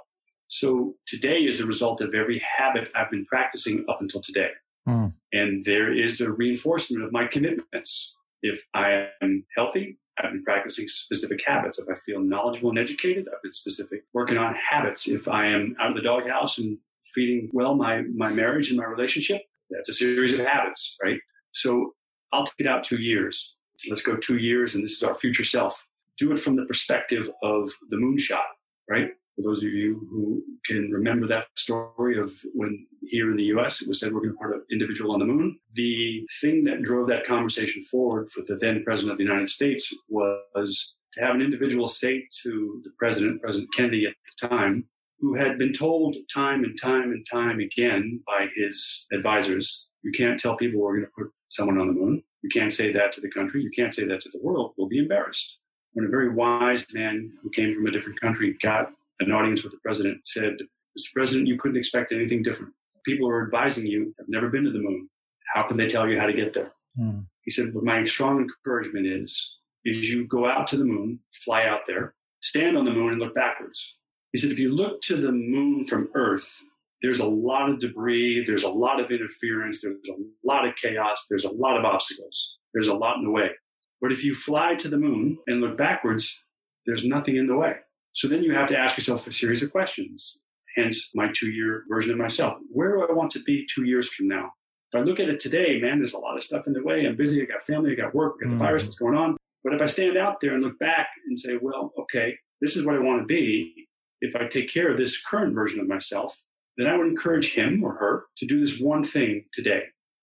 So today is the result of every habit I've been practicing up until today. Mm. And there is a reinforcement of my commitments. If I am healthy, I've been practicing specific habits. If I feel knowledgeable and educated, I've been specific working on habits. If I am out of the doghouse and feeding well my, my marriage and my relationship, that's a series of habits, right? So I'll take it out two years. Let's go two years, and this is our future self. Do it from the perspective of the moonshot, right? For those of you who can remember that story of when here in the US it was said we're going to put an individual on the moon, the thing that drove that conversation forward for the then president of the United States was to have an individual say to the president, President Kennedy at the time, who had been told time and time and time again by his advisors, you can't tell people we're going to put someone on the moon. You can't say that to the country. You can't say that to the world. We'll be embarrassed. When a very wise man who came from a different country got an audience with the president, said, Mr. President, you couldn't expect anything different. People who are advising you have never been to the moon. How can they tell you how to get there? Hmm. He said, "But my strong encouragement is, is you go out to the moon, fly out there, stand on the moon and look backwards. He said, if you look to the moon from Earth, there's a lot of debris, there's a lot of interference, there's a lot of chaos, there's a lot of obstacles, there's a lot in the way. But if you fly to the moon and look backwards, there's nothing in the way. So then you have to ask yourself a series of questions. Hence my two year version of myself. Where do I want to be two years from now? If I look at it today, man, there's a lot of stuff in the way. I'm busy. I got family. I got work. I got the mm. virus. What's going on? But if I stand out there and look back and say, well, okay, this is what I want to be if I take care of this current version of myself, then I would encourage him or her to do this one thing today.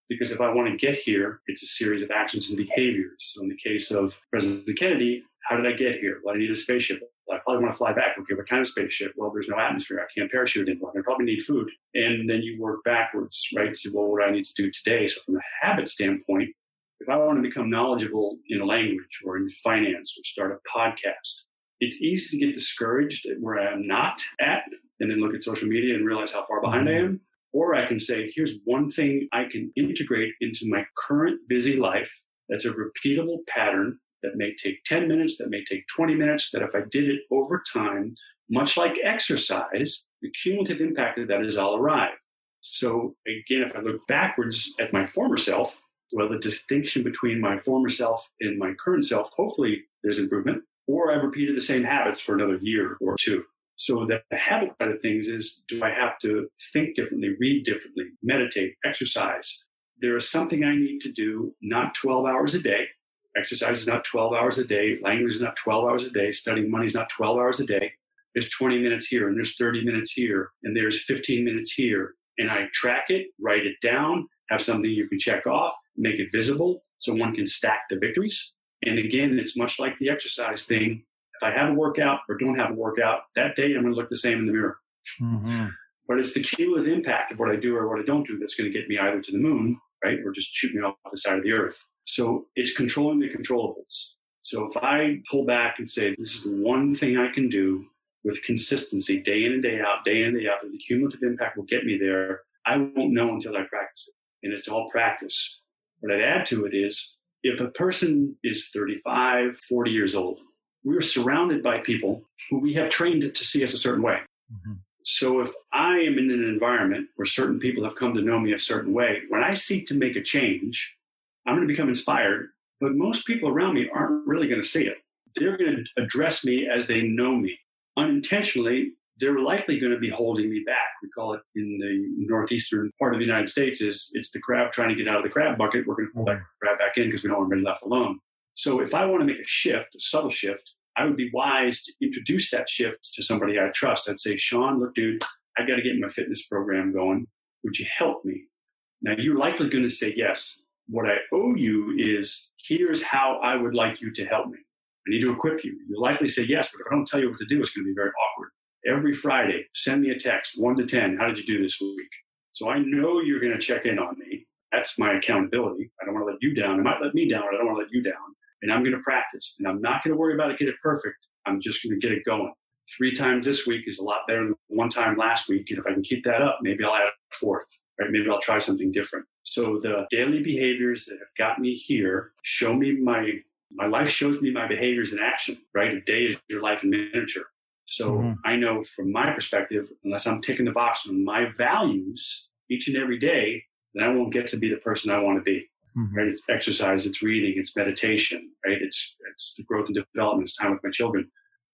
Because if I want to get here, it's a series of actions and behaviors. So in the case of President Kennedy, how did I get here? Well, I need a spaceship. Well, I probably want to fly back. Okay, what kind of spaceship? Well, there's no atmosphere. I can't parachute in. Well, I probably need food. And then you work backwards, right? So, well, what do I need to do today? So from a habit standpoint, if I want to become knowledgeable in a language or in finance or start a podcast, it's easy to get discouraged where I'm not at and then look at social media and realize how far behind I mm-hmm. am. Or I can say, here's one thing I can integrate into my current busy life that's a repeatable pattern that may take 10 minutes, that may take 20 minutes, that if I did it over time, much like exercise, the cumulative impact of that is I'll arrive. So again, if I look backwards at my former self, well, the distinction between my former self and my current self, hopefully there's improvement or I've repeated the same habits for another year or two. So that the habit side of things is, do I have to think differently, read differently, meditate, exercise? There is something I need to do, not 12 hours a day. Exercise is not 12 hours a day. Language is not 12 hours a day. Studying money is not 12 hours a day. There's 20 minutes here and there's 30 minutes here and there's 15 minutes here. And I track it, write it down, have something you can check off, make it visible so one can stack the victories. And again, it's much like the exercise thing. If I have a workout or don't have a workout, that day I'm going to look the same in the mirror. Mm-hmm. But it's the cumulative impact of what I do or what I don't do that's going to get me either to the moon, right, or just shoot me off the side of the earth. So it's controlling the controllables. So if I pull back and say, this is one thing I can do with consistency, day in and day out, day in and day out, the cumulative impact will get me there, I won't know until I practice it. And it's all practice. What I'd add to it is if a person is 35, 40 years old, we're surrounded by people who we have trained to see us a certain way. Mm-hmm. So if I am in an environment where certain people have come to know me a certain way, when I seek to make a change, I'm going to become inspired. But most people around me aren't really going to see it. They're going to address me as they know me. Unintentionally, they're likely going to be holding me back. We call it in the northeastern part of the United States is it's the crab trying to get out of the crab bucket. We're going to pull that crab back in because we don't want to be left alone. So if I want to make a shift, a subtle shift, I would be wise to introduce that shift to somebody I trust. I'd say, Sean, look, dude, I got to get my fitness program going. Would you help me? Now you're likely going to say yes. What I owe you is here's how I would like you to help me. I need to equip you. You'll likely say yes, but if I don't tell you what to do, it's going to be very awkward every Friday, send me a text, one to 10. How did you do this week? So I know you're going to check in on me. That's my accountability. I don't want to let you down. It might let me down, but I don't want to let you down. And I'm going to practice. And I'm not going to worry about it, get it perfect. I'm just going to get it going. Three times this week is a lot better than one time last week. And if I can keep that up, maybe I'll add a fourth, right? Maybe I'll try something different. So the daily behaviors that have got me here show me my, my life shows me my behaviors in action, right? A day is your life in miniature. So mm-hmm. I know from my perspective, unless I'm ticking the box on my values each and every day, then I won't get to be the person I want to be. mm-hmm. right? It's exercise, it's reading, it's meditation, right? It's, it's the growth and development, it's time with my children.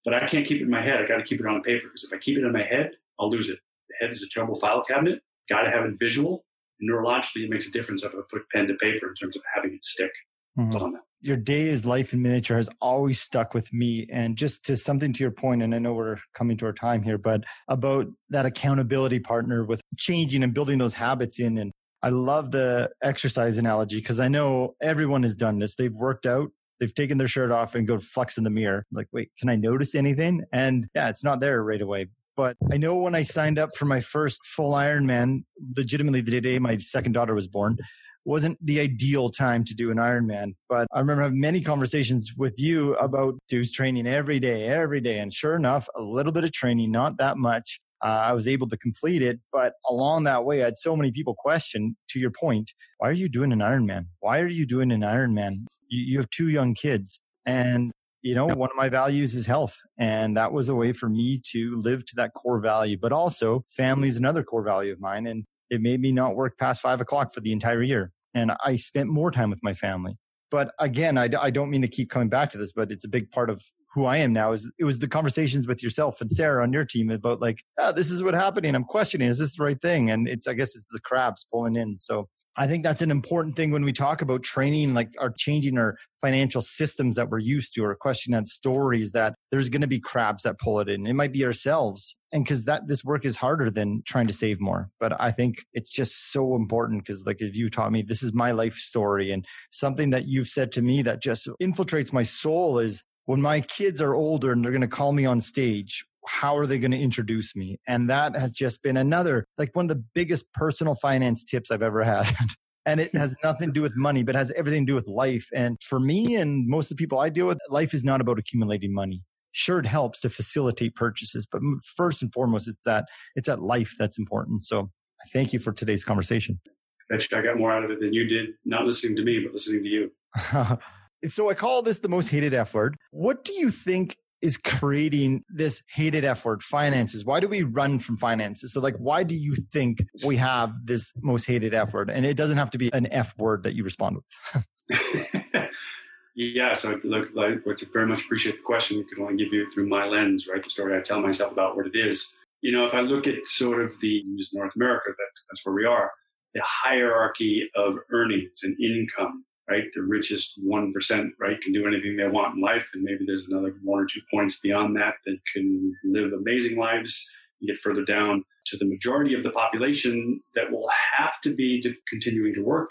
But I can't keep it in my head. I got to keep it on paper because if I keep it in my head, I'll lose it. The head is a terrible file cabinet. Got to have it visual. Neurologically, it makes a difference if I put pen to paper in terms of having it stick. Mm-hmm. Your day is life in miniature has always stuck with me. And just to something to your point, and I know we're coming to our time here, but about that accountability partner with changing and building those habits in. And I love the exercise analogy because I know everyone has done this. They've worked out, they've taken their shirt off and go flex in the mirror. Like, wait, can I notice anything? And yeah, it's not there right away. But I know when I signed up for my first full Ironman, legitimately the day my second daughter was born, wasn't the ideal time to do an Ironman. But I remember having many conversations with you about dudes training every day, every day. And sure enough, a little bit of training, not that much. Uh, I was able to complete it. But along that way, I had so many people question, to your point, why are you doing an Ironman? Why are you doing an Ironman? You, you have two young kids. And you know, one of my values is health. And that was a way for me to live to that core value, but also family is another core value of mine. And it made me not work past five o'clock for the entire year. And I spent more time with my family. But again, I, I don't mean to keep coming back to this, but it's a big part of who I am now is it was the conversations with yourself and Sarah on your team about like, oh, this is what happening. I'm questioning, is this the right thing? And it's, I guess it's the crabs pulling in. So I think that's an important thing when we talk about training, like our changing our financial systems that we're used to or questioning that stories that there's going to be crabs that pull it in. It might be ourselves. And cause that this work is harder than trying to save more. But I think it's just so important because like if you taught me, this is my life story and something that you've said to me that just infiltrates my soul is when my kids are older and they're going to call me on stage, how are they going to introduce me? And that has just been another, like one of the biggest personal finance tips I've ever had. and it has nothing to do with money, but has everything to do with life. And for me and most of the people I deal with, life is not about accumulating money. Sure, it helps to facilitate purchases, but first and foremost, it's that it's that life that's important. So I thank you for today's conversation. I got more out of it than you did, not listening to me, but listening to you. so I call this the most hated F word. What do you think is creating this hated F word, finances? Why do we run from finances? So, like, why do you think we have this most hated F word? And it doesn't have to be an F word that you respond with. yeah, so look, I very much appreciate the question. You can only give you through my lens, right? The story I tell myself about what it is. You know, if I look at sort of the North America, because that's where we are, the hierarchy of earnings and income right? The richest 1%, right, can do anything they want in life. And maybe there's another one or two points beyond that that can live amazing lives and get further down to the majority of the population that will have to be to continuing to work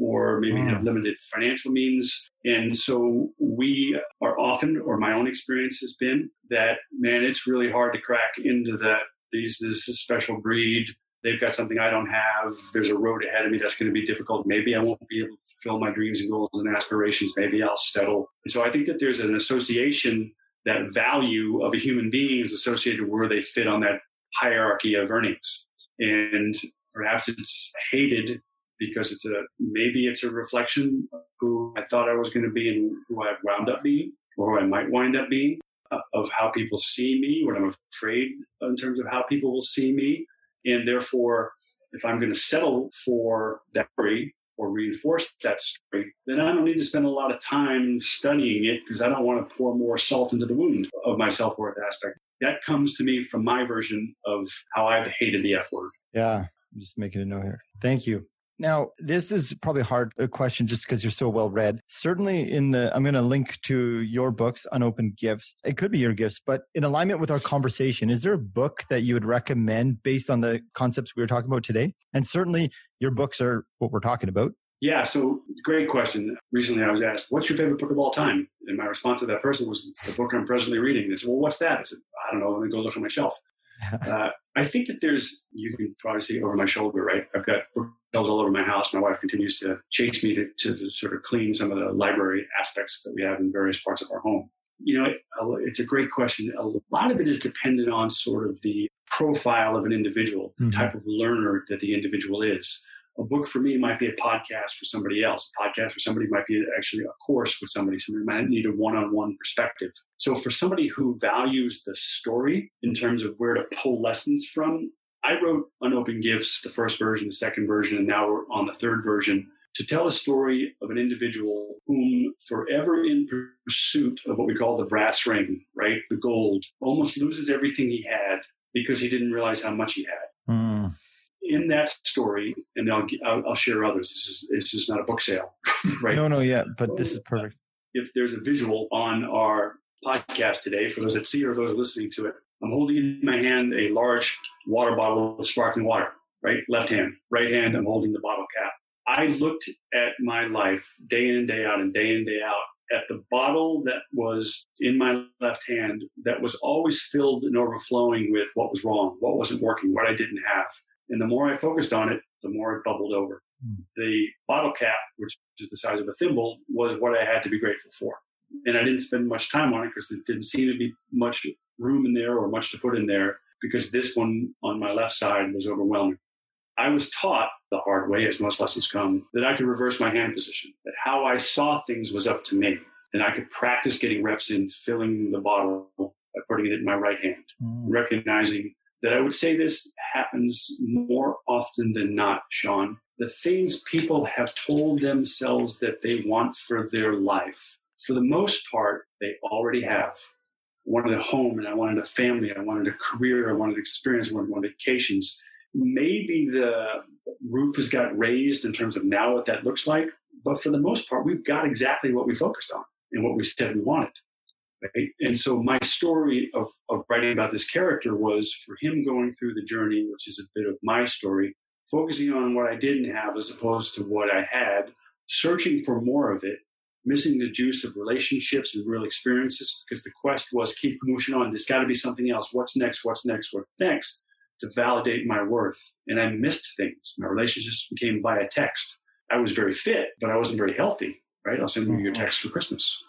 or maybe mm. have limited financial means. And so we are often, or my own experience has been that, man, it's really hard to crack into that. These, this is a special breed they've got something I don't have. There's a road ahead of me that's going to be difficult. Maybe I won't be able to fulfill my dreams and goals and aspirations. Maybe I'll settle. And so I think that there's an association that value of a human being is associated where they fit on that hierarchy of earnings. And perhaps it's hated because it's a, maybe it's a reflection of who I thought I was going to be and who I've wound up being or who I might wind up being. Uh, of how people see me, what I'm afraid in terms of how people will see me, and therefore, if I'm going to settle for that story or reinforce that story, then I don't need to spend a lot of time studying it because I don't want to pour more salt into the wound of my self worth aspect. That comes to me from my version of how I've hated the F word. Yeah. I'm just making a note here. Thank you. Now, this is probably a hard uh, question just because you're so well read. Certainly in the, I'm going to link to your books, Unopened Gifts. It could be your gifts, but in alignment with our conversation, is there a book that you would recommend based on the concepts we were talking about today? And certainly your books are what we're talking about. Yeah, so great question. Recently I was asked, what's your favorite book of all time? And my response to that person was, it's the book I'm presently reading. They said, well, what's that? I said, I don't know. Let me go look on my shelf. uh, I think that there's, you can probably see over my shoulder, right? I've got bookshelves all over my house. My wife continues to chase me to, to sort of clean some of the library aspects that we have in various parts of our home. You know, it's a great question. A lot of it is dependent on sort of the profile of an individual, mm-hmm. the type of learner that the individual is a book for me might be a podcast for somebody else. A podcast for somebody might be actually a course with somebody. Somebody might need a one-on-one perspective. So for somebody who values the story in terms of where to pull lessons from, I wrote Unopened Gifts, the first version, the second version, and now we're on the third version to tell a story of an individual whom, forever in pursuit of what we call the brass ring, right, the gold, almost loses everything he had because he didn't realize how much he had. Mm. In that story, and I'll, I'll, I'll share others. This is this is not a book sale, right? No, no, yeah, but this is perfect. If there's a visual on our podcast today, for those that see or those listening to it, I'm holding in my hand a large water bottle of sparkling water, right? Left hand, right hand, I'm holding the bottle cap. I looked at my life day in and day out and day in and day out at the bottle that was in my left hand that was always filled and overflowing with what was wrong, what wasn't working, what I didn't have. And the more I focused on it, the more it bubbled over. Mm. The bottle cap, which is the size of a thimble, was what I had to be grateful for. And I didn't spend much time on it because it didn't seem to be much room in there or much to put in there because this one on my left side was overwhelming. I was taught the hard way, as most lessons come, that I could reverse my hand position, that how I saw things was up to me, and I could practice getting reps in filling the bottle by putting it in my right hand, mm. recognizing that I would say this happens more often than not, Sean. The things people have told themselves that they want for their life, for the most part, they already have. I wanted a home and I wanted a family. I wanted a career. I wanted experience. I wanted vacations maybe the roof has got raised in terms of now what that looks like. But for the most part, we've got exactly what we focused on and what we said we wanted. Right? And so my story of, of writing about this character was for him going through the journey, which is a bit of my story, focusing on what I didn't have as opposed to what I had, searching for more of it, missing the juice of relationships and real experiences because the quest was keep pushing on. There's got to be something else. What's next? What's next? What's next? to validate my worth. And I missed things. My relationships became via text. I was very fit, but I wasn't very healthy, right? I'll send you your mm-hmm. text for Christmas,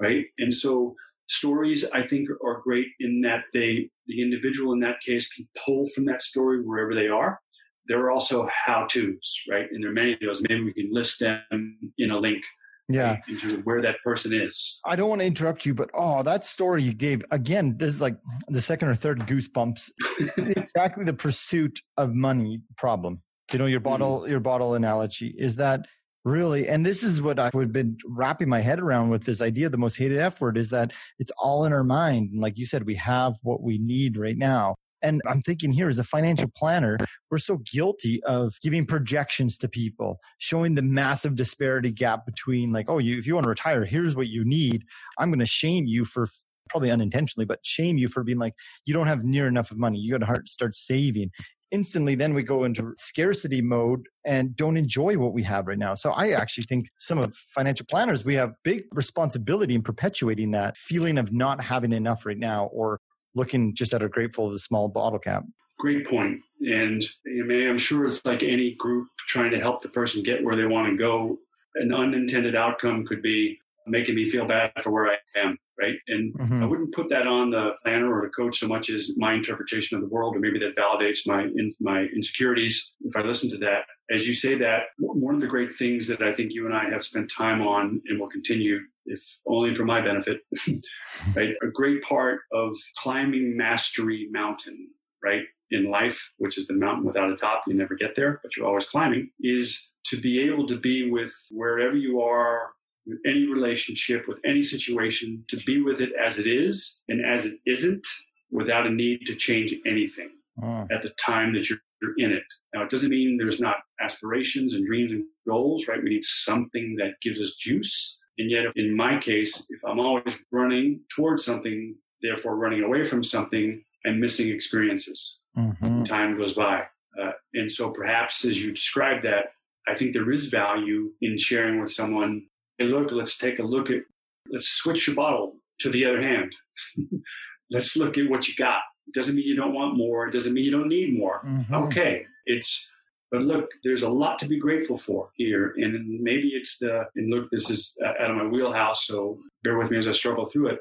right? And so stories, I think, are great in that they, the individual in that case can pull from that story wherever they are. There are also how to's, right? And there are many of those. Maybe we can list them in a link yeah in terms of where that person is i don't want to interrupt you but oh that story you gave again this is like the second or third goosebumps exactly the pursuit of money problem you know your mm-hmm. bottle mm. your bottle analogy is that really and this is what i've been wrapping my head around with this idea the most hated f word is that it's all in our mind and like you said we have what we need right now and I'm thinking here as a financial planner, we're so guilty of giving projections to people, showing the massive disparity gap between like, oh, you, if you want to retire, here's what you need. I'm going to shame you for probably unintentionally, but shame you for being like, you don't have near enough of money. You got to start saving. Instantly, then we go into scarcity mode and don't enjoy what we have right now. So I actually think some of financial planners, we have big responsibility in perpetuating that feeling of not having enough right now or looking just at a grateful of the small bottle cap. Great point. And I mean, I'm sure it's like any group trying to help the person get where they want to go. An unintended outcome could be making me feel bad for where I am, right? And mm-hmm. I wouldn't put that on the planner or the coach so much as my interpretation of the world, or maybe that validates my in, my insecurities. If I listen to that, as you say that, one of the great things that I think you and I have spent time on and will continue if only for my benefit, right? A great part of climbing Mastery Mountain, right? In life, which is the mountain without a top, you never get there, but you're always climbing, is to be able to be with wherever you are, with any relationship, with any situation, to be with it as it is and as it isn't without a need to change anything oh. at the time that you're in it. Now, it doesn't mean there's not aspirations and dreams and goals, right? We need something that gives us juice and yet, in my case, if I'm always running towards something, therefore running away from something, I'm missing experiences. Mm-hmm. Time goes by. Uh, and so perhaps as you describe that, I think there is value in sharing with someone, hey, look, let's take a look at, let's switch your bottle to the other hand. let's look at what you got. It doesn't mean you don't want more. It doesn't mean you don't need more. Mm-hmm. Okay. It's but look, there's a lot to be grateful for here. And maybe it's the, and look, this is out of my wheelhouse, so bear with me as I struggle through it.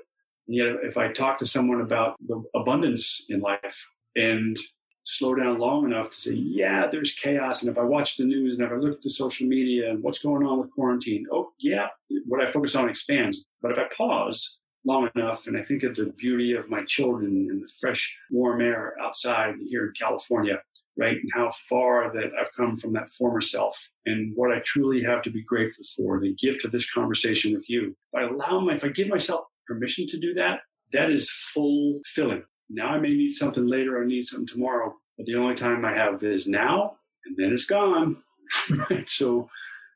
And yet, if I talk to someone about the abundance in life and slow down long enough to say, yeah, there's chaos. And if I watch the news and if I look at the social media and what's going on with quarantine, oh, yeah, what I focus on expands. But if I pause long enough and I think of the beauty of my children and the fresh, warm air outside here in California, right? And how far that I've come from that former self and what I truly have to be grateful for, the gift of this conversation with you. If I allow my, if I give myself permission to do that, that is fulfilling. Now I may need something later or need something tomorrow, but the only time I have is now and then it's gone. right. So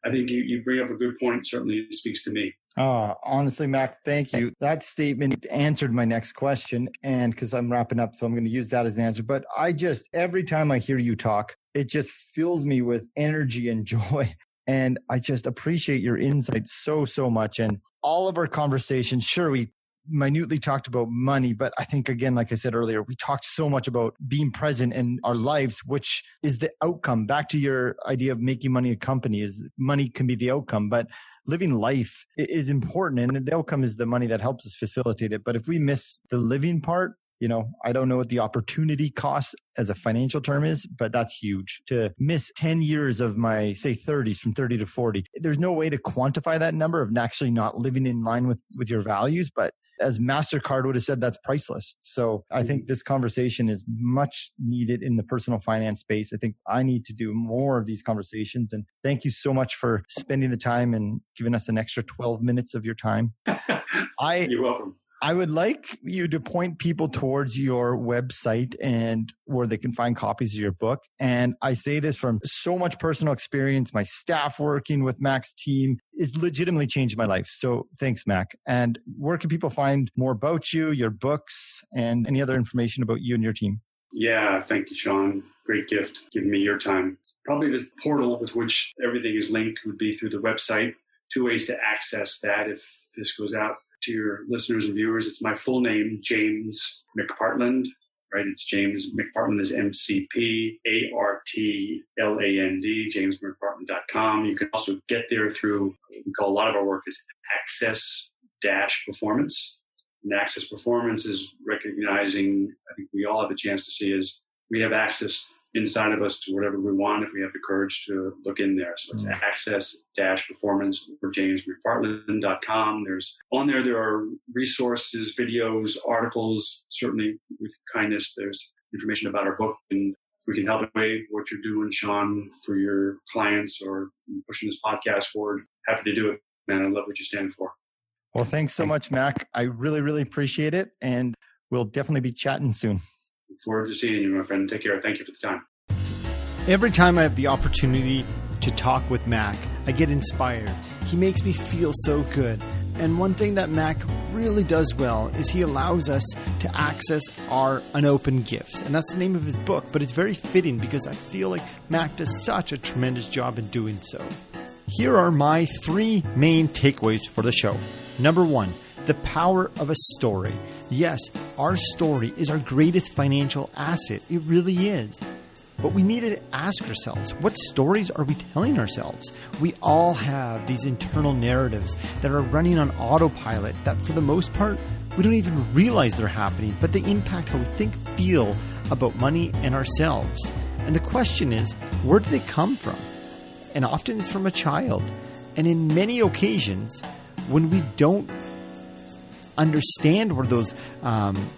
I think you, you bring up a good point. Certainly it speaks to me. Uh, honestly, Mac, thank you. That statement answered my next question. And because I'm wrapping up, so I'm going to use that as an answer. But I just, every time I hear you talk, it just fills me with energy and joy. And I just appreciate your insight so, so much. And all of our conversations, sure, we minutely talked about money, but I think again, like I said earlier, we talked so much about being present in our lives, which is the outcome. Back to your idea of making money a company is money can be the outcome, but living life is important and the outcome is the money that helps us facilitate it. But if we miss the living part, you know, I don't know what the opportunity cost as a financial term is, but that's huge. To miss 10 years of my, say, 30s from 30 to 40, there's no way to quantify that number of actually not living in line with, with your values. But as MasterCard would have said, that's priceless. So I think mm-hmm. this conversation is much needed in the personal finance space. I think I need to do more of these conversations. And thank you so much for spending the time and giving us an extra 12 minutes of your time. I, You're welcome. I would like you to point people towards your website and where they can find copies of your book. And I say this from so much personal experience. My staff working with Mac's team is legitimately changed my life. So thanks, Mac. And where can people find more about you, your books, and any other information about you and your team? Yeah, thank you, Sean. Great gift giving me your time. Probably the portal with which everything is linked would be through the website. Two ways to access that if this goes out to your listeners and viewers. It's my full name, James McPartland, right? It's James McPartland is M C P A R T L A N D, jamesmcpartland.com. You can also get there through, we call a lot of our work is access dash performance. And access performance is recognizing, I think we all have a chance to see is we have access inside of us to whatever we want if we have the courage to look in there. So it's mm. access dash performance for jamesmcpartland.com. There's on there, there are resources, videos, articles, certainly with kindness. There's information about our book and we can help in way what you're doing, Sean, for your clients or pushing this podcast forward. Happy to do it, man. I love what you stand for. Well, thanks so much, Mac. I really, really appreciate it. And we'll definitely be chatting soon. Look forward to seeing you, my friend. Take care. Thank you for the time. Every time I have the opportunity to talk with Mac, I get inspired. He makes me feel so good. And one thing that Mac really does well is he allows us to access our unopened gifts. And that's the name of his book, but it's very fitting because I feel like Mac does such a tremendous job in doing so. Here are my three main takeaways for the show. Number one, the power of a story. Yes, our story is our greatest financial asset. It really is. But we need to ask ourselves what stories are we telling ourselves? We all have these internal narratives that are running on autopilot that, for the most part, we don't even realize they're happening, but they impact how we think, feel about money and ourselves. And the question is, where do they come from? And often it's from a child. And in many occasions, when we don't understand where those um,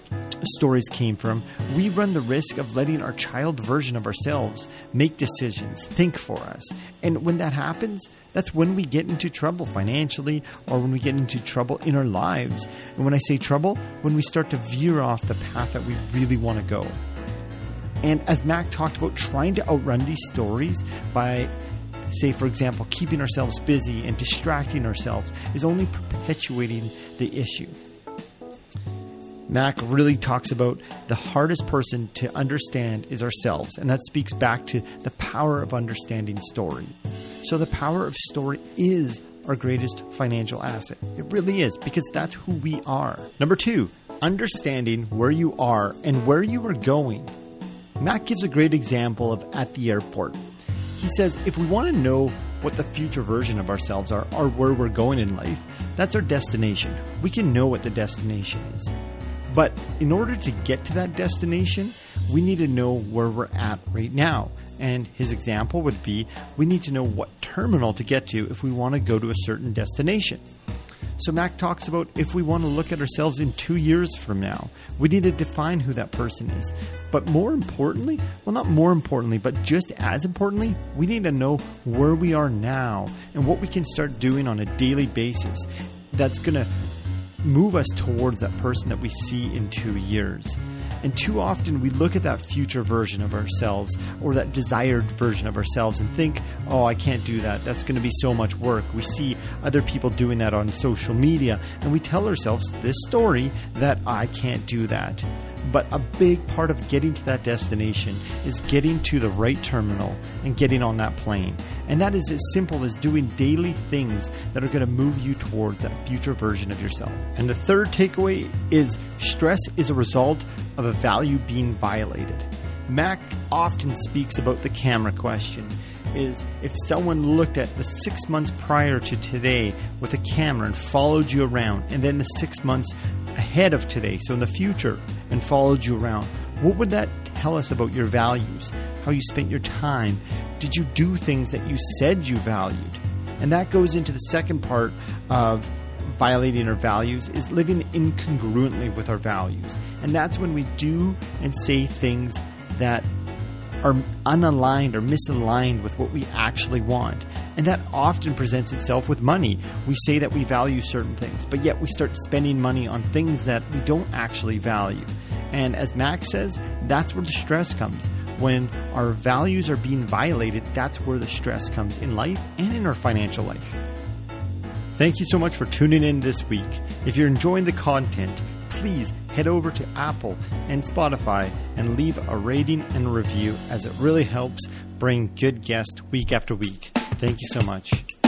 stories came from, we run the risk of letting our child version of ourselves make decisions, think for us. And when that happens, that's when we get into trouble financially or when we get into trouble in our lives. And when I say trouble, when we start to veer off the path that we really want to go. And as Mac talked about, trying to outrun these stories by say, for example, keeping ourselves busy and distracting ourselves is only perpetuating the issue. Mac really talks about the hardest person to understand is ourselves, and that speaks back to the power of understanding story. So, the power of story is our greatest financial asset. It really is, because that's who we are. Number two, understanding where you are and where you are going. Mac gives a great example of at the airport. He says if we want to know what the future version of ourselves are or where we're going in life, that's our destination. We can know what the destination is. But in order to get to that destination, we need to know where we're at right now. And his example would be we need to know what terminal to get to if we want to go to a certain destination. So Mac talks about if we want to look at ourselves in two years from now, we need to define who that person is. But more importantly, well, not more importantly, but just as importantly, we need to know where we are now and what we can start doing on a daily basis that's going to move us towards that person that we see in two years. And too often we look at that future version of ourselves or that desired version of ourselves and think, oh, I can't do that. That's going to be so much work. We see other people doing that on social media and we tell ourselves this story that I can't do that. But a big part of getting to that destination is getting to the right terminal and getting on that plane. And that is as simple as doing daily things that are going to move you towards that future version of yourself. And the third takeaway is stress is a result of a value being violated. Mac often speaks about the camera question is if someone looked at the six months prior to today with a camera and followed you around, and then the six months ahead of today, so in the future, and followed you around, what would that tell us about your values? How you spent your time? Did you do things that you said you valued? And that goes into the second part of violating our values is living incongruently with our values. And that's when we do and say things that are unaligned or misaligned with what we actually want. And that often presents itself with money. We say that we value certain things, but yet we start spending money on things that we don't actually value. And as Mac says, that's where the stress comes. When our values are being violated, that's where the stress comes in life and in our financial life. Thank you so much for tuning in this week. If you're enjoying the content, please head over to Apple and Spotify and leave a rating and review as it really helps bring good guests week after week. Thank you so much.